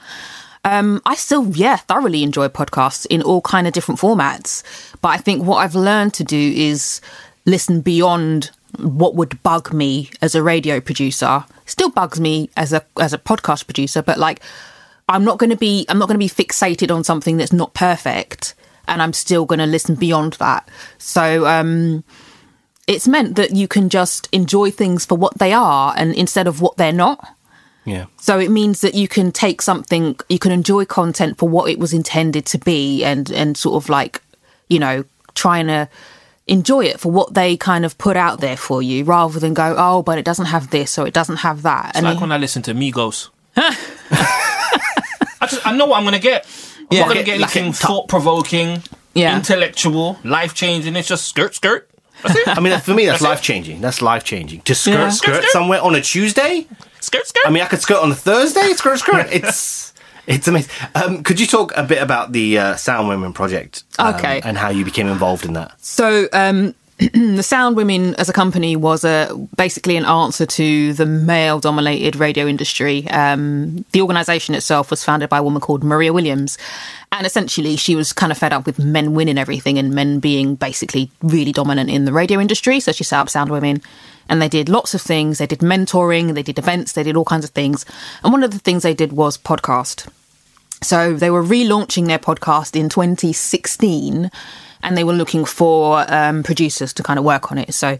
Um, I still, yeah, thoroughly enjoy podcasts in all kind of different formats. But I think what I've learned to do is listen beyond what would bug me as a radio producer. Still bugs me as a as a podcast producer, but like I'm not going to be I'm not going to be fixated on something that's not perfect, and I'm still going to listen beyond that. So um, it's meant that you can just enjoy things for what they are, and instead of what they're not. Yeah. So it means that you can take something, you can enjoy content for what it was intended to be, and and sort of like, you know, trying to enjoy it for what they kind of put out there for you, rather than go, oh, but it doesn't have this or it doesn't have that. It's like when I listen to Migos. I just I know what I'm gonna get. I'm Yeah. not gonna Get get like a anything top- thought provoking, Yeah. intellectual, life changing. It's just skirt skirt. That's it. I mean, for me, that's, That's life changing. That's life changing. To skirt, Yeah. skirt, Skirt, skirt. somewhere on a Tuesday. skirt skirt. I mean, I could skirt on a Thursday. Skirt, skirt. It's it's amazing. Um, could you talk a bit about the uh, Sound Women project? um, Okay. and how you became involved in that. So, um, the Sound Women as a company was a basically an answer to the male-dominated radio industry. Um, the organisation itself was founded by a woman called Maria Williams, and essentially she was kind of fed up with men winning everything and men being basically really dominant in the radio industry. So she set up Sound Women, and they did lots of things. They did mentoring, they did events, they did all kinds of things. And one of the things they did was podcast. So they were relaunching their podcast in 2016 and they were looking for um, producers to kind of work on it. So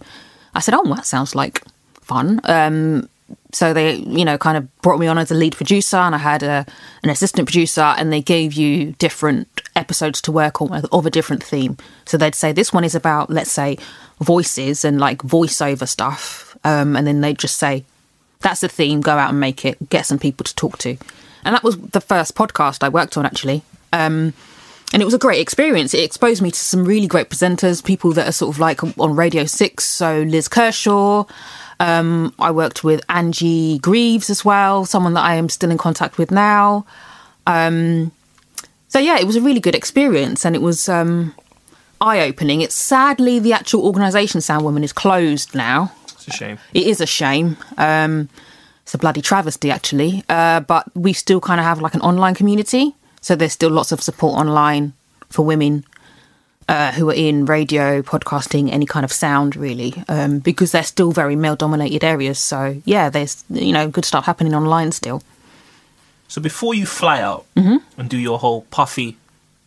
I said, oh, that sounds like fun. Um, so they, you know, kind of brought me on as a lead producer and I had a, an assistant producer and they gave you different episodes to work on of a different theme. So they'd say, this one is about, let's say, voices and like voiceover stuff. Um, and then they'd just say, that's the theme, go out and make it, get some people to talk to. And that was the first podcast I worked on actually. Um, and it was a great experience. It exposed me to some really great presenters, people that are sort of like on Radio 6. So Liz Kershaw. Um, I worked with Angie Greaves as well, someone that I am still in contact with now. Um, so yeah, it was a really good experience and it was um, eye opening. It's sadly the actual organisation Sound Women is closed now. It's a shame. It is a shame. Um, it's a bloody travesty, actually. Uh, but we still kind of have like an online community. So there's still lots of support online for women uh, who are in radio, podcasting, any kind of sound, really, um, because they're still very male dominated areas. So yeah, there's, you know, good stuff happening online still. So before you fly out Mm-hmm. and do your whole puffy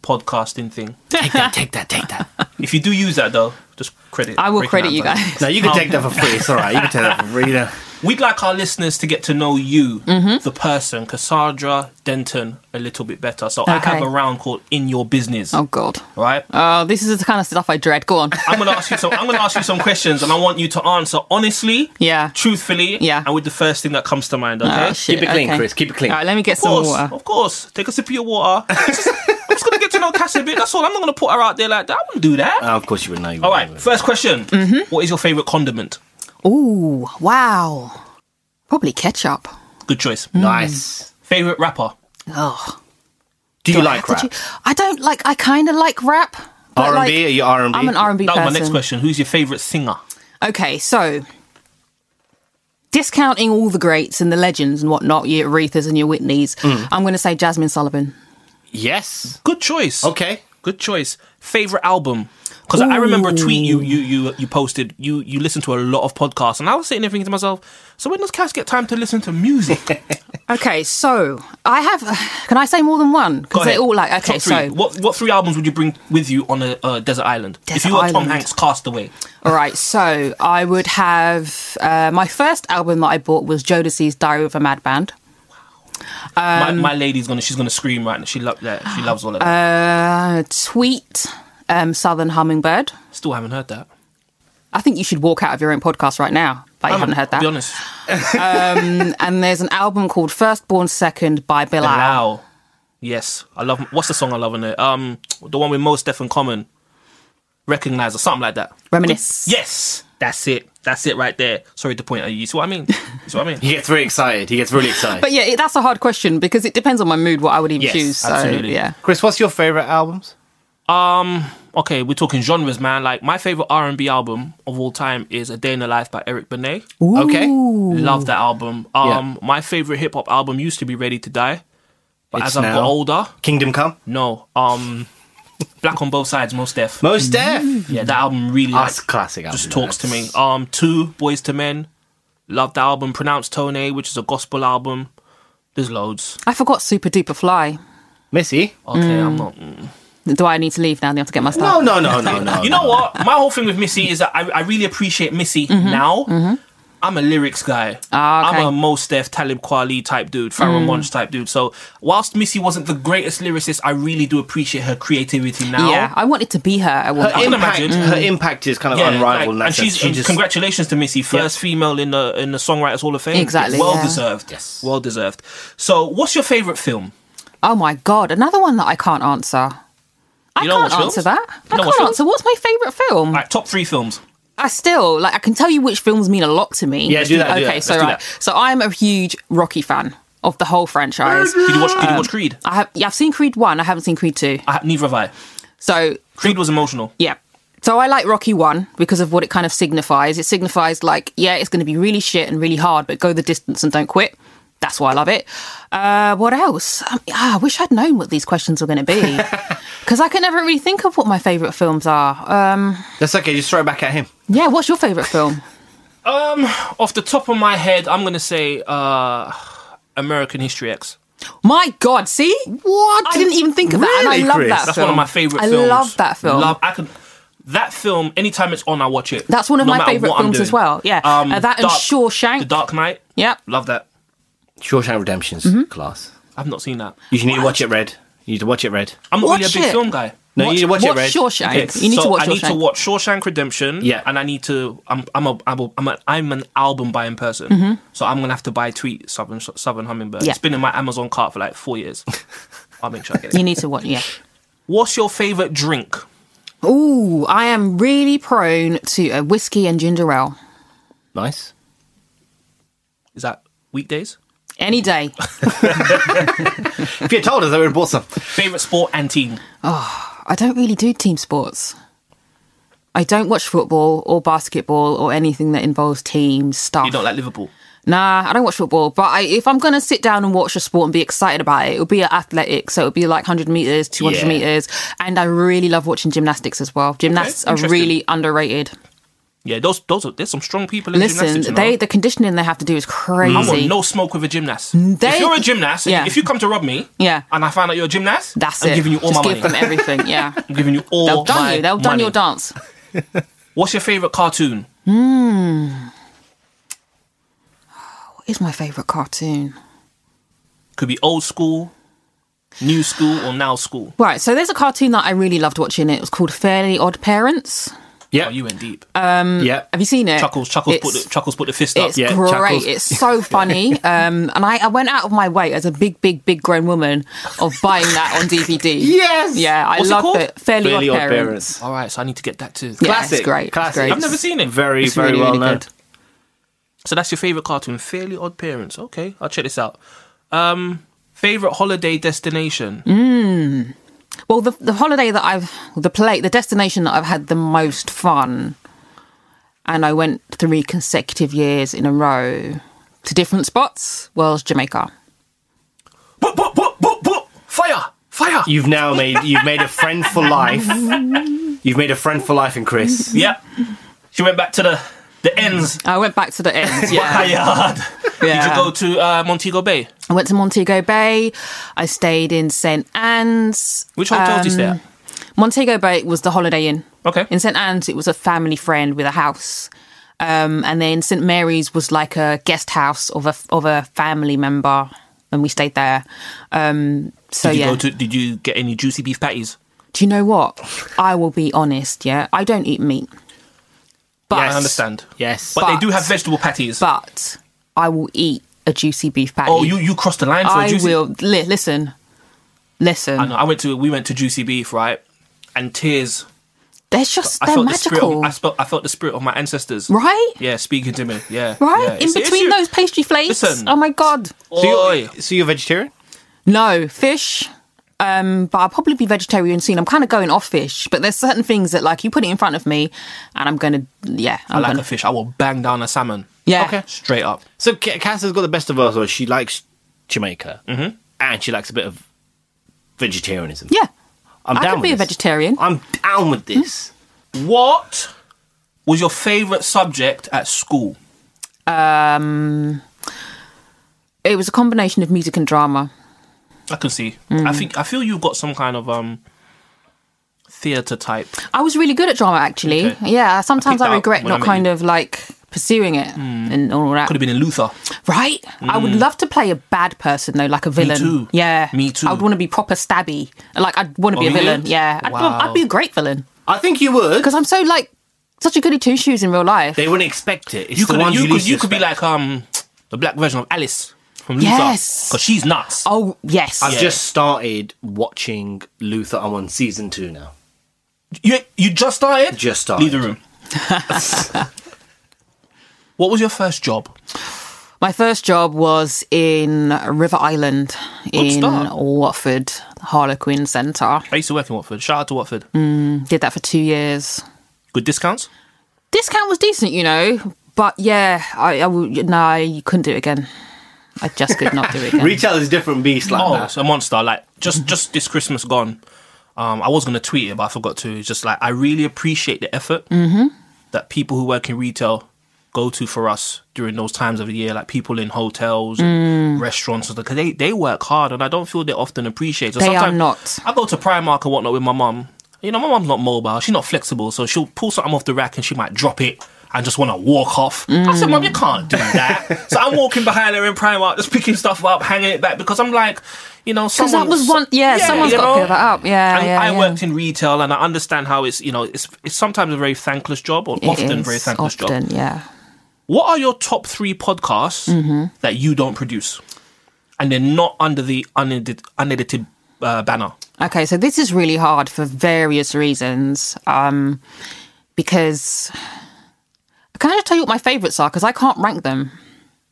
podcasting thing, Take that, take that, take that. if you do use that though, just credit. I will breaking credit you down. guys. No, you can take that for free. It's all right. You can take that for free. You know. We'd like our listeners to get to know you, Mm-hmm. the person, Cassandra Denton, a little bit better. So I Okay. have a round called "In Your Business." Oh, God. Right. Oh, this is the kind of stuff I dread. Go on. I'm gonna ask you some. I'm gonna ask you some questions, and I want you to answer honestly, Yeah. truthfully, Yeah. and with the first thing that comes to mind. Okay. Oh, shit. Keep it clean, okay. Chris. Keep it clean. All right, let me get Of some course, water. of course. Take a sip of your water. Just- I'm just gonna get to know Cass a bit. That's all. I'm not gonna put her out there like that. I wouldn't do that. Oh, of course you would know. You all would know. First question. Mm-hmm. What is your favorite condiment? Ooh, wow. Probably ketchup. Good choice. Nice. Favorite rapper. Oh. Do you Do like have rap? choo- I don't like. I kind of like rap. R and B? Are you R and B? I'm an R and B That was person. my next question. Who's your favorite singer? Okay, so discounting all the greats and the legends and whatnot, your Aretha's and your Whitneys, Mm. I'm going to say Jazmine Sullivan. Yes. Good choice. Okay. Good choice. Favorite album? Because I remember a tweet you you you you posted. You you listen to a lot of podcasts, and I was sitting there thinking to myself, so when does Cass get time to listen to music? Okay, so I have. Can I say more than one? Go Because they're ahead. all like okay. Top three. So what what three albums would you bring with you on a uh, desert island? if Desert you were Tom island. Hanks, Castaway. all right, so I would have uh, my first album that I bought was Jodeci's Diary of a Mad Band. My, Um, my lady's gonna she's gonna scream right now. She loves that. She loves all of that. Uh, Tweet, um, Southern Hummingbird. Still haven't heard that. I think you should walk out of your own podcast right now. But you haven't heard that. Be honest. and there's an album called First Born Second by Bilal. Bilal. Yes, I love. What's the song I love on it? Um, the one with Mos Def in Common. Recognize or something like that. Reminisce. Yes, that's it. That's it right there. Sorry to point at you. You see what I mean? You see what I mean? He gets very excited. He gets really excited. But yeah, it, that's a hard question because it depends on my mood what I would even Yes, choose. So, absolutely. yeah. Chris, what's your favorite albums? Um. Okay, we're talking genres, man. Like my favorite R and B album of all time is "A Day in the Life" by Eric Benet. Okay. Love that album. Um, my favorite hip hop album used to be "Ready to Die," but It's as I've got older, Kingdom Come. no. Um, Black on Both Sides, Mos Def. Mos Def. Yeah, that album really like, That's classic album. just talks to me. That's- Um, two Boyz II Men, love the album. Pronounced Tone, which is a gospel album. There's loads. I forgot Supa Dupa Fly. Missy. Okay, I'm not. mm. Do I need to leave now? Do I have to get my No, stuff. no, no, no, no. No. you know what? My whole thing with Missy is that I, I really appreciate Missy now. I'm a lyrics guy. Ah, okay. Mm. I'm a Mos Def, Talib Kweli type dude, Pharoah Monch type dude. So whilst Missy wasn't the greatest lyricist, I really do appreciate her creativity now. Yeah, I wanted to be her at one Her impact, imagine. her impact is kind of Yeah, unrivaled. like, and she's She just- congratulations to Missy, first female in the in the Songwriters Hall of Fame. Exactly, well yeah. deserved. Yes. well deserved. So, what's your favorite film? Oh my god, another one that I can't answer. I You don't can't answer films? that. You I can't films? answer. What's my favourite film? All right, top three films. I still like. I can tell you which films mean a lot to me. Yeah, do that, do Okay, that. so Let's right, so I'm a huge Rocky fan of the whole franchise. Did you watch? Did you watch Creed? I have. Yeah, I've seen Creed one. I haven't seen Creed two. I, neither have I. So Creed was emotional. yeah. So I like Rocky one because of what it kind of signifies. It signifies like, yeah, it's going to be really shit and really hard, but go the distance and don't quit. That's why I love it. Uh, what else? Um, ah, I wish I'd known what these questions were going to be because I can never really think of what my favourite films are. Um, That's okay. Just throw it back at him. yeah, what's your favourite film? Um, off the top of my head, I'm gonna say uh, American History X. My God, see what? I didn't even think of that, and Really, I love Chris? that. That's film. one of my favorite films. I films. love that film. Love, I can. That film, anytime it's on, I watch it. That's one of no my favourite what I'm films as well. Yeah, Um, Uh, that and Dark- Shawshank. The Dark Knight. Yep. Love that. Shawshank Redemption's Mm-hmm. class. I've not seen that. You need to watch it, Red. You need to watch it, Red. I'm not really a Watch big it. film guy. No, you need to watch, it, Red. Shawshank. Okay, You need so to watch I need to watch Shawshank Redemption. Yeah. and I need to. I'm I'm a I'm a, I'm, a, I'm an album buying person. So I'm gonna have to buy Tweet Southern Southern Hummingbird. Mm-hmm. Yeah. It's been in my Amazon cart for like four years. I'll make sure I get it. You need to watch. Yeah. What's your favorite drink? Ooh, I am really prone to a whiskey and ginger ale Nice. Is that weekdays? Any day. If you had told us, I would have bought some. Favorite sport and team? Oh, I don't really do team sports. I don't watch football or basketball or anything that involves team stuff. You don't like Liverpool? Nah, I don't watch football. But I, if I'm gonna sit down and watch a sport and be excited about it, it'll be athletics. So it'll be like 100 meters, 200 Yeah. meters, and I really love watching gymnastics as well. Gymnasts are really underrated. Yeah, those those are there's some strong people in Listen, gymnastics. You know? they the conditioning they have to do is I want crazy. no smoke with a gymnast. They- if you're a gymnast, Yeah. if you come to rob me, Yeah. and I find out you're a gymnast, That's I'm it. giving you all Just my give money. them everything. Yeah, I'm giving you all they'll done you. They'll done your dance. What's your favorite cartoon? Hmm. What is my favorite cartoon? Could be old school, new school, or now school. Right, so there's a cartoon that I really loved watching. It was called Fairly Odd Parents. Yeah. Oh, you went deep. Um, yeah. Have you seen it? Chuckles, Chuckles put the Chuckles put the fist up. It's Yeah, great. Chuckles. It's so funny. um, and I, I went out of my way as a big, big, big grown woman of buying that on DVD. Yes! Yeah, I What's it loved called? it. Fairly, Fairly Odd, Odd Parents. Parents. All right, so I need to get that too. Yeah, Classic. it's great. It's Classic. great. I've never seen it. Very, It's very really, well really known. good. So that's your favorite cartoon, Fairly Odd Parents. Okay, I'll check this out. Um, favorite holiday destination. Mm. Well, the the holiday that I've the play the destination that I've had the most fun, and I went three consecutive years in a row to different spots was Jamaica. Boop, boop, boop, boop, boop. Fire, fire. You've now made you've made a friend for life. You've made a friend for life in Chris. Yep. She went back to the the ends. I went back to the end. Yeah, Yard. yeah. Did you go to uh, Montego Bay? I went to Montego Bay. I stayed in St Ann's. Which hotel did you stay at? Montego Bay was the Holiday Inn. Okay. In St Ann's, it was a family friend with a house. Um, and then St Mary's was like a guest house of a of a family member, and we stayed there. Um, so Did you yeah. go to? Did you get any juicy beef patties? Do you know what? I will be honest. Yeah, I don't eat meat, but I understand. Yes. But, they do have vegetable patties. But I will eat a juicy beef patty. oh, you you crossed the line for a I juicy. I will li- listen. Listen, I know. I went to we went to Juicy Beef right, and tears. they're just I they're felt the spirit. magical, Of, I felt I felt the spirit of my ancestors. right? Yeah, speaking to me. Yeah, Right yeah. in It's- it's between you. those pastry flakes. Listen. Oh my god! so, you're, so you're vegetarian? No fish. Um, but I'll probably be vegetarian soon. I'm kind of going off fish, but there's certain things that like you put it in front of me, and I'm gonna yeah. I I'm like gonna a fish. I will bang down a salmon yeah. Okay. straight up. So Ca- Cass has got the best of us. She likes Jamaica, mm-hmm. and she likes a bit of vegetarianism. Yeah, I'm I down could with be a vegetarian. I'm down with this. What was your favorite subject at school? Um, it was a combination of music and drama. I can see. Mm. I think I feel you've got some kind of um theatre type. I was really good at drama, actually. Okay. Yeah, sometimes picked I, regret when I not kind you. of like pursuing it and all that. Could have been in Luther. Right? I would love to play a bad person though, like a villain. too. Yeah, Me too. I would want to be proper stabby. Like I'd want to be Oh, a villain. would? Yeah, I'd, Wow. I'd be a great villain I think you would. because I'm so like such a goody two shoes in real life. They wouldn't expect it. It's You the could ones you, you, could you could be like um the black version of Alice from Luther. Yes. because she's nuts. Oh yes. I've Yeah. just started watching Luther. I'm on season two now. You you just started. Just started. Leave the room. what was your first job? My first job was in River Island in start. Watford, Harlequin Centre. I used to work in Watford. Shout out to Watford. Mm, did that for two years. Good discounts. Discount was decent, you know, but yeah, I, I would, no, you couldn't do it again. I just could not do it again. Retail is a different beast like Oh, that. it's a monster. Like just just this Christmas gone. Um, I was gonna tweet it, but I forgot to. It's just like I really appreciate the effort mm-hmm. that people who work in retail go to for us during those times of the year. Like people in hotels, and restaurants, because they they work hard, and I don't feel they're often appreciated. So They are not. I go to Primark and whatnot with my mum. You know, my mum's not mobile. She's not flexible, so she'll pull something off the rack and she might drop it. And just want to walk off. I said, Mum, you can't do that. so I'm walking behind her in Primark, just picking stuff up, hanging it back because I'm like, you know, Because that was one, yeah, someone's you got to pick that up. Yeah, yeah. I yeah. worked in retail, and I understand how it's you know it's it's sometimes a very thankless job, or It often very thankless job. often, yeah. What are your top three podcasts Mm-hmm. that you don't produce, and they're not under the unedited, unedited uh, banner? Okay, so this is really hard for various reasons. Um, because can I just tell you what my favourites are? Because I can't rank them.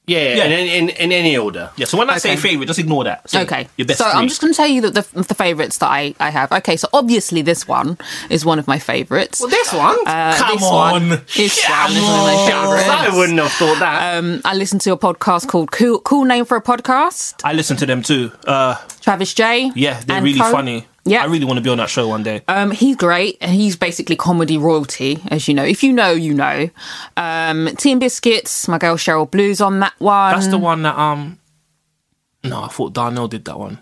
Yeah, yeah, Yeah. In, in, in any order. Yeah. So when I say favorite, just ignore that. Say Okay, Your best so three. I'm just going to tell you that the, the favourites that I, I have. Okay, so obviously this one is one of my favourites. Well, this one? Uh, Come this One, on. this Come one is one of my on. favourites. I wouldn't have thought that. Um, I listen to a podcast called Cool, cool Name for a Podcast. I listen to them too. Uh, Travis Jay yeah, they're really co. funny. Yeah. I really want to be on that show one day. Um, he's great, and he's basically comedy royalty, as you know. If you know, you know. Um, Team Biscuits, my girl Cheryl Blue's on that one. That's the one that um. No, I thought Darnell did that one.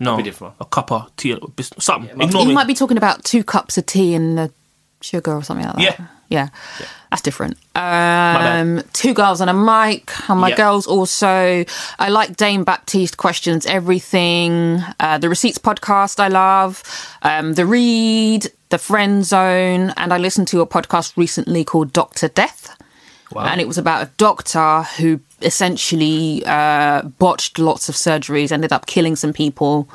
No, be different. a cup of tea, bis- something. Ignore You me. might be talking about two cups of tea and the sugar or something like that. Yeah. Yeah. That's different. Um, two girls and a mic. And my Yeah. girls also. I like Dame Baptiste questions everything. Uh, the Receipts podcast I love. Um, the Read, the Friend Zone, and I listened to a podcast recently called Doctor Death. Wow. And it was about a doctor who essentially uh, botched lots of surgeries, ended up killing some people.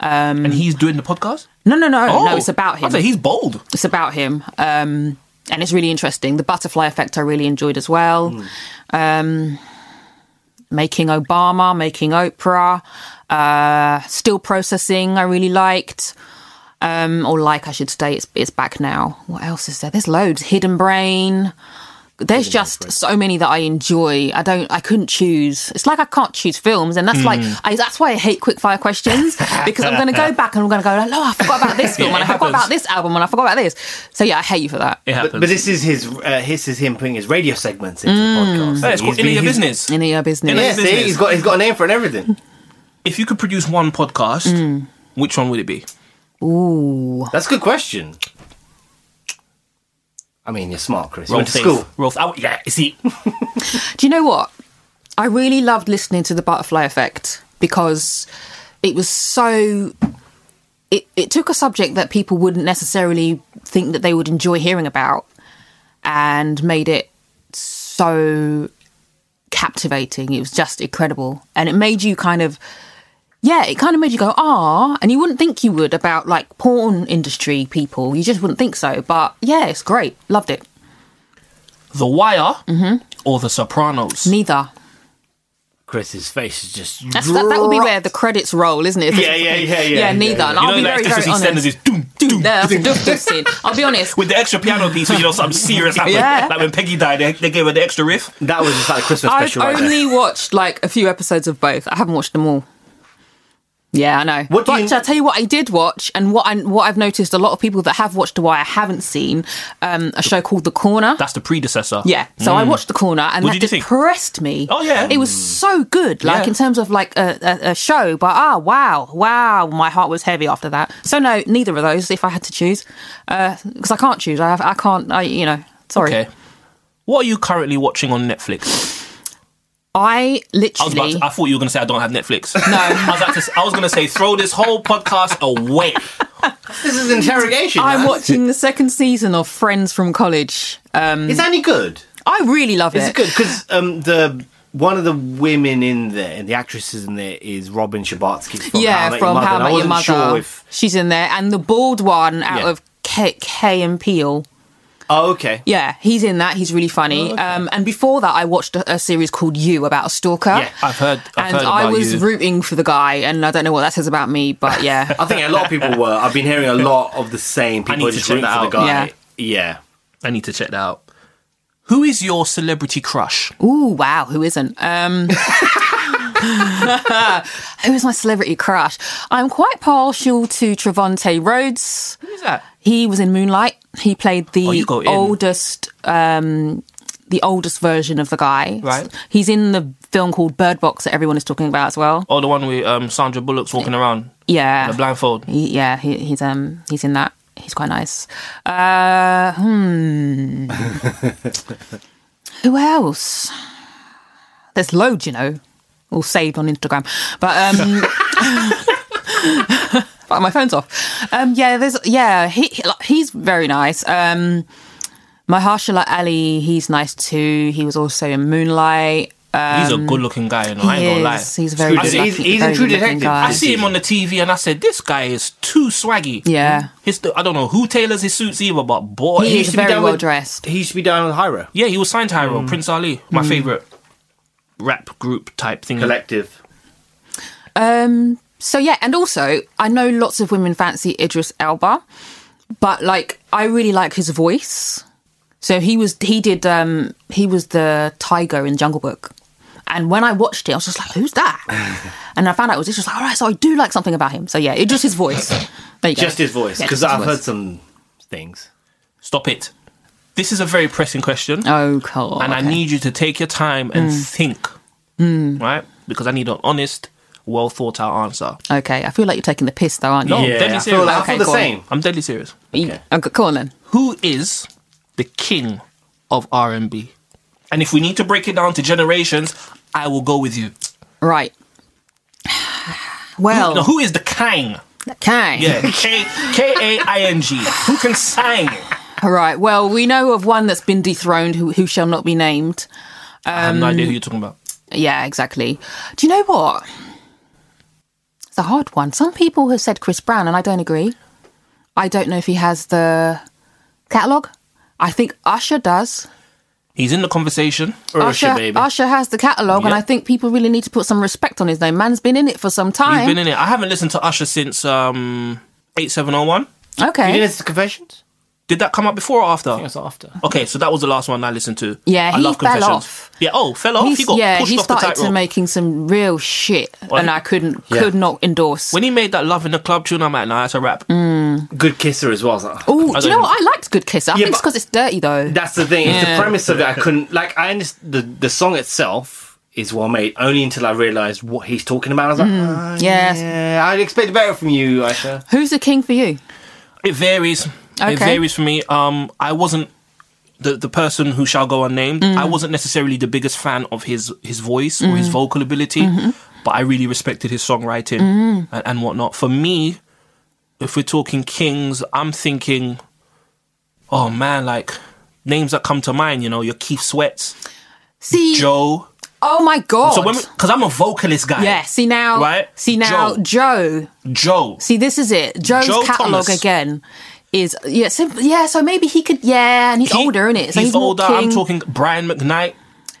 Um, and he's doing the podcast. No, no, no, Oh, no. It's about him. He's bold. It's about him. Um, and it's really interesting. The butterfly effect I really enjoyed as well. Um, making Obama, making Oprah, uh, still processing I really liked. Um, or like I should say, it's, it's back now. What else is there? There's loads. Hidden Brain. There's just so many that I enjoy. I don't. I couldn't choose. It's like I can't choose films, and that's like Hmm. I, that's why I hate quickfire questions because I'm going to go back and I'm going to go. No, I forgot about this film, Yeah, and I forgot happens. about this album, and I forgot about this. So yeah, I hate you for that. It happens. but, but this is his. Uh, this is him putting his radio segments into the podcast. Hey, it's called in your business. In your business. In Yeah, His see, business. he's got he's got a name for it and everything. If you could produce one podcast, Mm. which one would it be? Ooh. That's a good question. I mean, you're smart, Chris. You Roll went to school. Roll. I, yeah, you see, Do you know what? I really loved listening to the Butterfly Effect because it was so. It, it took a subject that people wouldn't necessarily think that they would enjoy hearing about and made it so captivating. It was just incredible. And it made you kind of. Yeah, it kind of made you go, ah, and you wouldn't think you would about like porn industry people. You just wouldn't think so. But yeah, it's great. Loved it. The Wire Mm-hmm. or The Sopranos. Neither. Chris's face is just. That's, that, that would be where the credits roll, isn't it? Yeah, yeah, yeah, yeah, Yeah, neither. yeah. And You I'll know, be like very, just very as he sends honest. this doom, doom, Yeah, that's a doof doof scene. I'll be honest. with the extra piano piece, you know something serious happened. Yeah. Like when Peggy died, they, they gave her the extra riff. That was just like a Christmas I've special. right there. only watched like a few episodes of both. I haven't watched them all. Yeah, I know. What but you- I'll tell you what I did watch, and what I what I've noticed a lot of people that have watched The Wire haven't seen um, a show called The Corner. That's the predecessor. Yeah, so I watched The Corner, and What that you think? depressed me. Oh, yeah? it was so good. Like Yeah. in terms of like a, a, a show, but ah, wow, wow, my heart was heavy after that. So no, neither of those. If I had to choose, because I can't choose, I have, I can't. I you know, sorry. Okay. What are you currently watching on Netflix? I literally. I was about literally to, I thought you were going to say I don't have Netflix. No. I was, about to, I was going to say throw this whole podcast away. This is interrogation. I'm man. watching the second season of Friends from College. Um, Is that any good? I really love Is it. it good? Because um, the one of the women in there, and the actresses in there, is Robin Scherbatsky from yeah, Met from Your Mother. How I and I Your Mother. sure if. She's in there, and the bald one out Yeah. of K, Key and Peele. Oh, okay. Yeah, he's in that. He's really funny. Oh, okay. Um, and before that, I watched a, a series called You about a stalker. Yeah, I've heard. I've and heard I was you. rooting for the guy, and I don't know what that says about me, but yeah. I think a lot of people were. I've been hearing a lot of the same people need to just check rooting that for the guy. Yeah. yeah. I need to check that out. Who is your celebrity crush? Ooh, wow, who isn't? Um, who is my celebrity crush? I'm quite partial to Trevante Rhodes. Who is that? He was in Moonlight. He played Oh, the in. oldest, um, the oldest version of the guy. Right. He's in the film called Bird Box that everyone is talking about as well. Oh, the one with um, Sandra Bullock's walking around Yeah. in blindfold. He, yeah, he, he's um he's in that. He's quite nice. Uh, hmm. Who else? There's loads, you know, all saved on Instagram. But um, but my phone's off. Um, yeah, there's yeah, he he- he's very nice. Um, Mahershala Ali, he's nice too. He was also in Moonlight. He's a good-looking guy, you know. I He ain't gonna lie. He's very He's- good he's- looking- he's very in True Detective. guy. I see him on the TV and I said, this guy is too swaggy. Yeah. His, I don't know who tailors his suits either, but boy, He he- is be very down well with- dressed. He used to be down with Hyro yeah, he was signed to Hyro, Mm. Prince Ali, my favorite rap group type thing. Collective. Um. So yeah, and also I know lots of women fancy Idris Elba, but like I really like his voice. So he was he did um he was the tiger in Jungle Book. And when I watched it, I was just like, "Who's that?" and I found out it was just like, "All right, so I do like something about him." So yeah, it just his voice. There you go. Just his voice. Because his I've voice. heard some things. Stop it. This is a very pressing question, Oh, cool. and I okay. Mm. need you to take your time and think, right? Because I need an honest, well thought out answer. Okay, I feel like you're taking the piss, though, aren't you? No. yeah, deadly I feel, I Okay, feel the go on. same. I'm deadly serious. Okay. Uh, okay, Go on then. Who is the king of R&B? And if we need to break it down to generations, I will go with you. Right. Well, No, who is the king? okay. Yeah, K K A I N G. Who can sang? All right. Well, we know of one that's been dethroned who, who shall not be named. I have no idea who um, you're talking about. Yeah, exactly. Do you know what? It's a hard one. Some people have said Chris Brown, and I don't agree. I don't know if he has the catalogue. I think Usher does. He's in the conversation. Usher, Usher, baby. Usher has the catalogue, and I think people really need to put some respect on his name. Man's been in it for some He's time. been in it. I haven't listened to Usher since um, 8701. You okay. didn't listen to Confessions? Did that come up before or after? That's after. Okay, so that was the last one I listened to. Yeah, I he love fell off. Yeah, oh, fell off. He's- he got yeah, pushed he off the started to tightrope. making some real shit, Well, and I couldn't, Yeah. could not endorse. When he made that Love in the Club tune, I'm like, nah, that's a rap. Mm. Good kisser as well. I was like, Oh, I do you don't know even- what? I liked Good Kisser. I think it's but- because it's dirty, though. That's the thing. It's Yeah. the premise of it. I couldn't like. I understand the the song itself is well made. Only until I realised what he's talking about. I was like, mm. ah, oh, Yes. yeah, I'd expect better from you, Aisha. Who's the king for you? It varies. It varies for me. Um, I wasn't the the person who shall go unnamed. Mm. I wasn't necessarily the biggest fan of his his voice or Mm. his vocal ability, Mm-hmm. but I really respected his songwriting Mm. and, and whatnot. For me, if we're talking kings, I'm thinking, oh man, like names that come to mind. You know, your Keith Sweats, See, Joe. oh my god. So when because I'm a vocalist guy, yeah, see now, Right? See now, Joe. Joe. See, this is it. Joe's Joe catalog Thomas. again is yeah, so, yeah. So maybe he could, yeah, and he's He- older, isn't it? So he's, he's, more older. I'm talking Brian McKnight.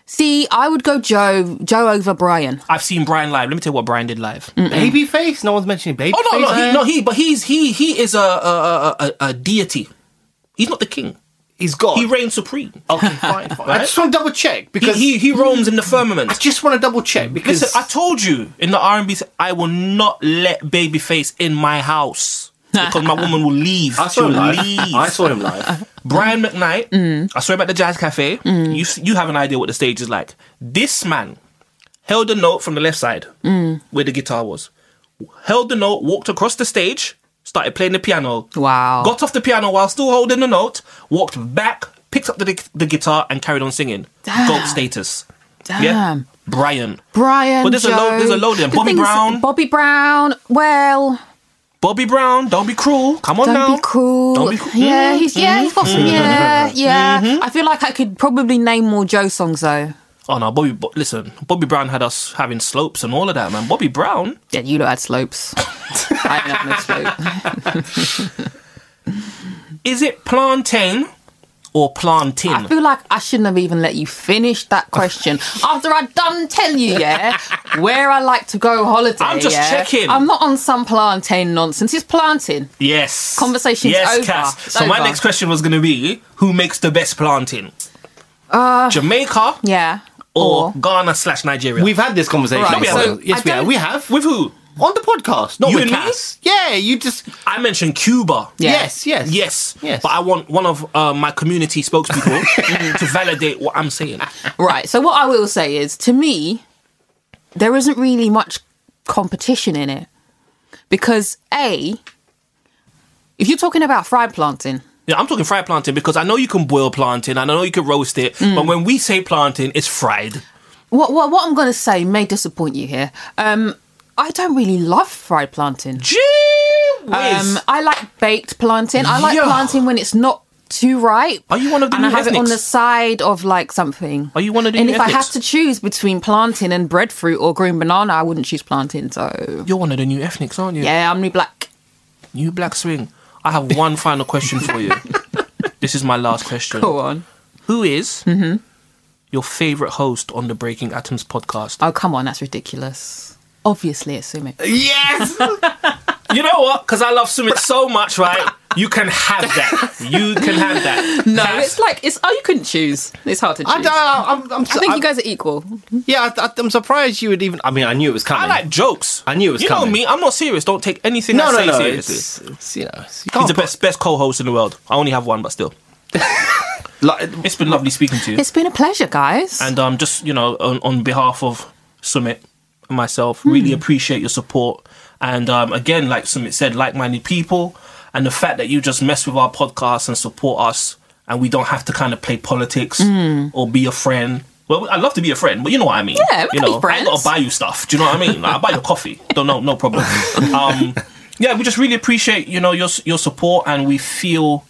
See, I would go Joe, Joe over Brian. I've seen Brian live. Let me tell you what Brian did live. Babyface? No one's mentioning Babyface. Oh no, no, he, no, he, but he's he he is a a, a, a deity. He's not the king. He's God. He reigns supreme. okay, fine, fine. I just want to double check because he he roams in the I just want to double check because Listen, I told you in the R and B, I will not let Babyface in my house because my woman will leave. I saw She'll him live. I saw him live. Brian McKnight. Mm. I saw him at the Jazz Cafe. You s- you have an idea what the stage is like. This man held the note from the left side Mm. where the guitar was. Held the note, walked across the stage, started playing the piano. Wow. Got off the piano while still holding the note, walked back, picked up the, the guitar, and carried on singing. Damn. Goat status. Damn. Yeah. Brian. Brian. But there's a Joe. load- there's a load of them. The Bobby thing Brown. Bobby Brown. Well, Bobby Brown, don't be cruel. Come on don't now. be. Don't be cruel. Yeah, he's yeah, he's got some. Mm-hmm. Yeah, yeah. I feel like I could probably name more Joe songs though. Oh no, Bobby. Bo- listen, Bobby Brown had us having slopes and all of that, man. Bobby Brown. Yeah, you lot had slopes. I didn't have no slope. Is it plantain or plantain? I feel like I shouldn't have even let you finish that question after I done tell you, yeah, where I like to go holiday. I'm just yeah? checking. I'm not on some plantain nonsense. It's planting. yes. Conversation's yes, over. Cass. It's So my next question was going to be, who makes the best plantain? Uh, Jamaica Yeah. or Ghana slash Nigeria? We've had this conversation. Right, before. so yes, I we have. We have with who? On the podcast, not You with and me? Cass. Yeah, you just I mentioned Cuba. Yeah. yes, yes, Yes. yes. But I want one of uh, my community spokespeople to validate what I'm saying. Right. So what I will say is, to me, there isn't really much competition in it because a, if you're talking about fried plantain, Yeah, I'm talking fried plantain because I know you can boil plantain, I know you can roast it, Mm. but when we say plantain, it's fried. what what, what I'm going to say may disappoint you here. Um, I don't really love fried plantain. Gee whiz. Um, I like baked plantain. I like Yeah. plantain when it's not too ripe. Are you one of the and I new have it on ethnics? the side of like something. Are you one of the new And new if I ethnics? had to choose between plantain and breadfruit or green banana, I wouldn't choose plantain. So You're one of the new ethnics, aren't you? yeah, I'm new black. New black swing. I have one final question for you. This is my last question. Go on. Who is Mm-hmm. your favorite host on the Breaking Atoms podcast? Oh come on, that's ridiculous. Obviously, it's Sumit. yes. You know what? Because I love Sumit so much, right? You can have that. You can have that. No, Cass, it's like it's. Oh, you couldn't choose. It's hard to choose. I, don't- I'm, I'm, I think you guys are equal. Yeah, I, I'm surprised you would even. I mean, I knew it was coming. I like jokes. I knew it was You coming. know me. I'm not serious. Don't take anything no, I no, say no. seriously. It's, it's you know, it's, you He's the best best co-host in the world. I only have one, but still, Like, it's been lovely speaking to you. It's been a pleasure, guys. And um, just you know, on, on behalf of Sumit and myself, Hmm. really appreciate your support. And um, again, like Sumit said, like-minded people, and the fact that you just mess with our podcast and support us, and we don't have to kind of play politics or be a friend. Well, I'd love to be a friend, but you know what I mean. Yeah, we you know, be I ain't got to buy you stuff. Do you know what I mean? Like, I buy your coffee. Don't know, no problem. Um, yeah, we just really appreciate you know your your support, and we feel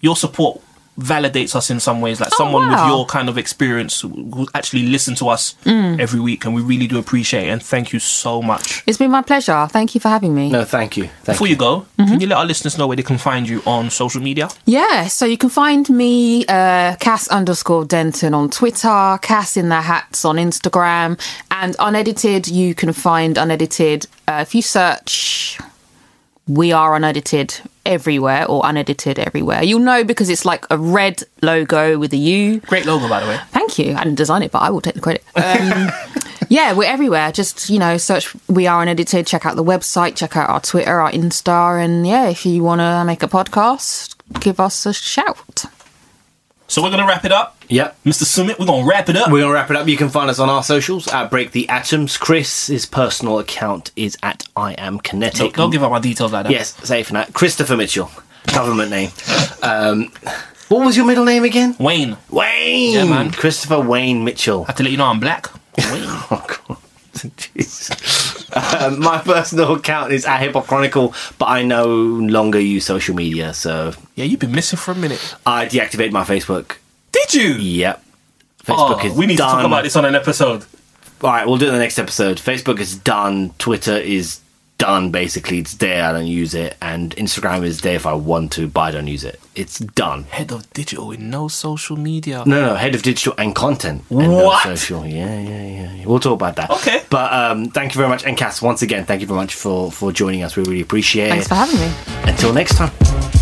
your support validates us in some ways like someone with Oh, your kind of experience who actually listen to us Mm. every week and we really do appreciate it and thank you so much it's been my pleasure. Thank you for having me. no, thank you. Thank before you. you go Mm-hmm. can you let our listeners know where they can find you on social media Yeah, so you can find me, uh, Cass underscore Denton on Twitter, Cass in the Hats on Instagram, and unedited, you can find unedited. Uh, if you search We Are Unedited everywhere or unedited everywhere, you'll know because it's like a red logo with a U. great logo by the way Thank you. I didn't design it, but I will take the credit. Um, yeah, we're everywhere. Just, you know, search We Are Unedited, check out the website, check out our Twitter, our Insta, and yeah, if you want to make a podcast, give us a shout. So we're gonna wrap it up Yep. mr Sumit we're gonna wrap it up We're gonna wrap it up. You can find us on our socials at Break the Atoms. Chris's personal account is at I am kinetic. don't, don't give up my details like that Yes, safe now. Christopher Mitchell, government name. Um, what was your middle name again? wayne Wayne. Yeah, man. Christopher Wayne Mitchell. I have to let you know i'm black wayne Oh, God. Um, my personal account is at Chronicle, but I no longer use social media, so yeah you've been missing for a minute I deactivated my Facebook. did you Yep. Facebook oh, is we need done. to talk about this on an episode All right, we'll do it in the next episode. Facebook is done. Twitter is done. Basically, it's there. I don't use it, and Instagram is there if I want to, but I don't use it. It's done. head of digital with no social media No, no, head of digital and content. And no What? social. Yeah, yeah, yeah, yeah. We'll talk about that. Okay. But um, thank you very much, and Cass, once again, thank you very much for for joining us. We really appreciate it. Thanks for having me. Until next time.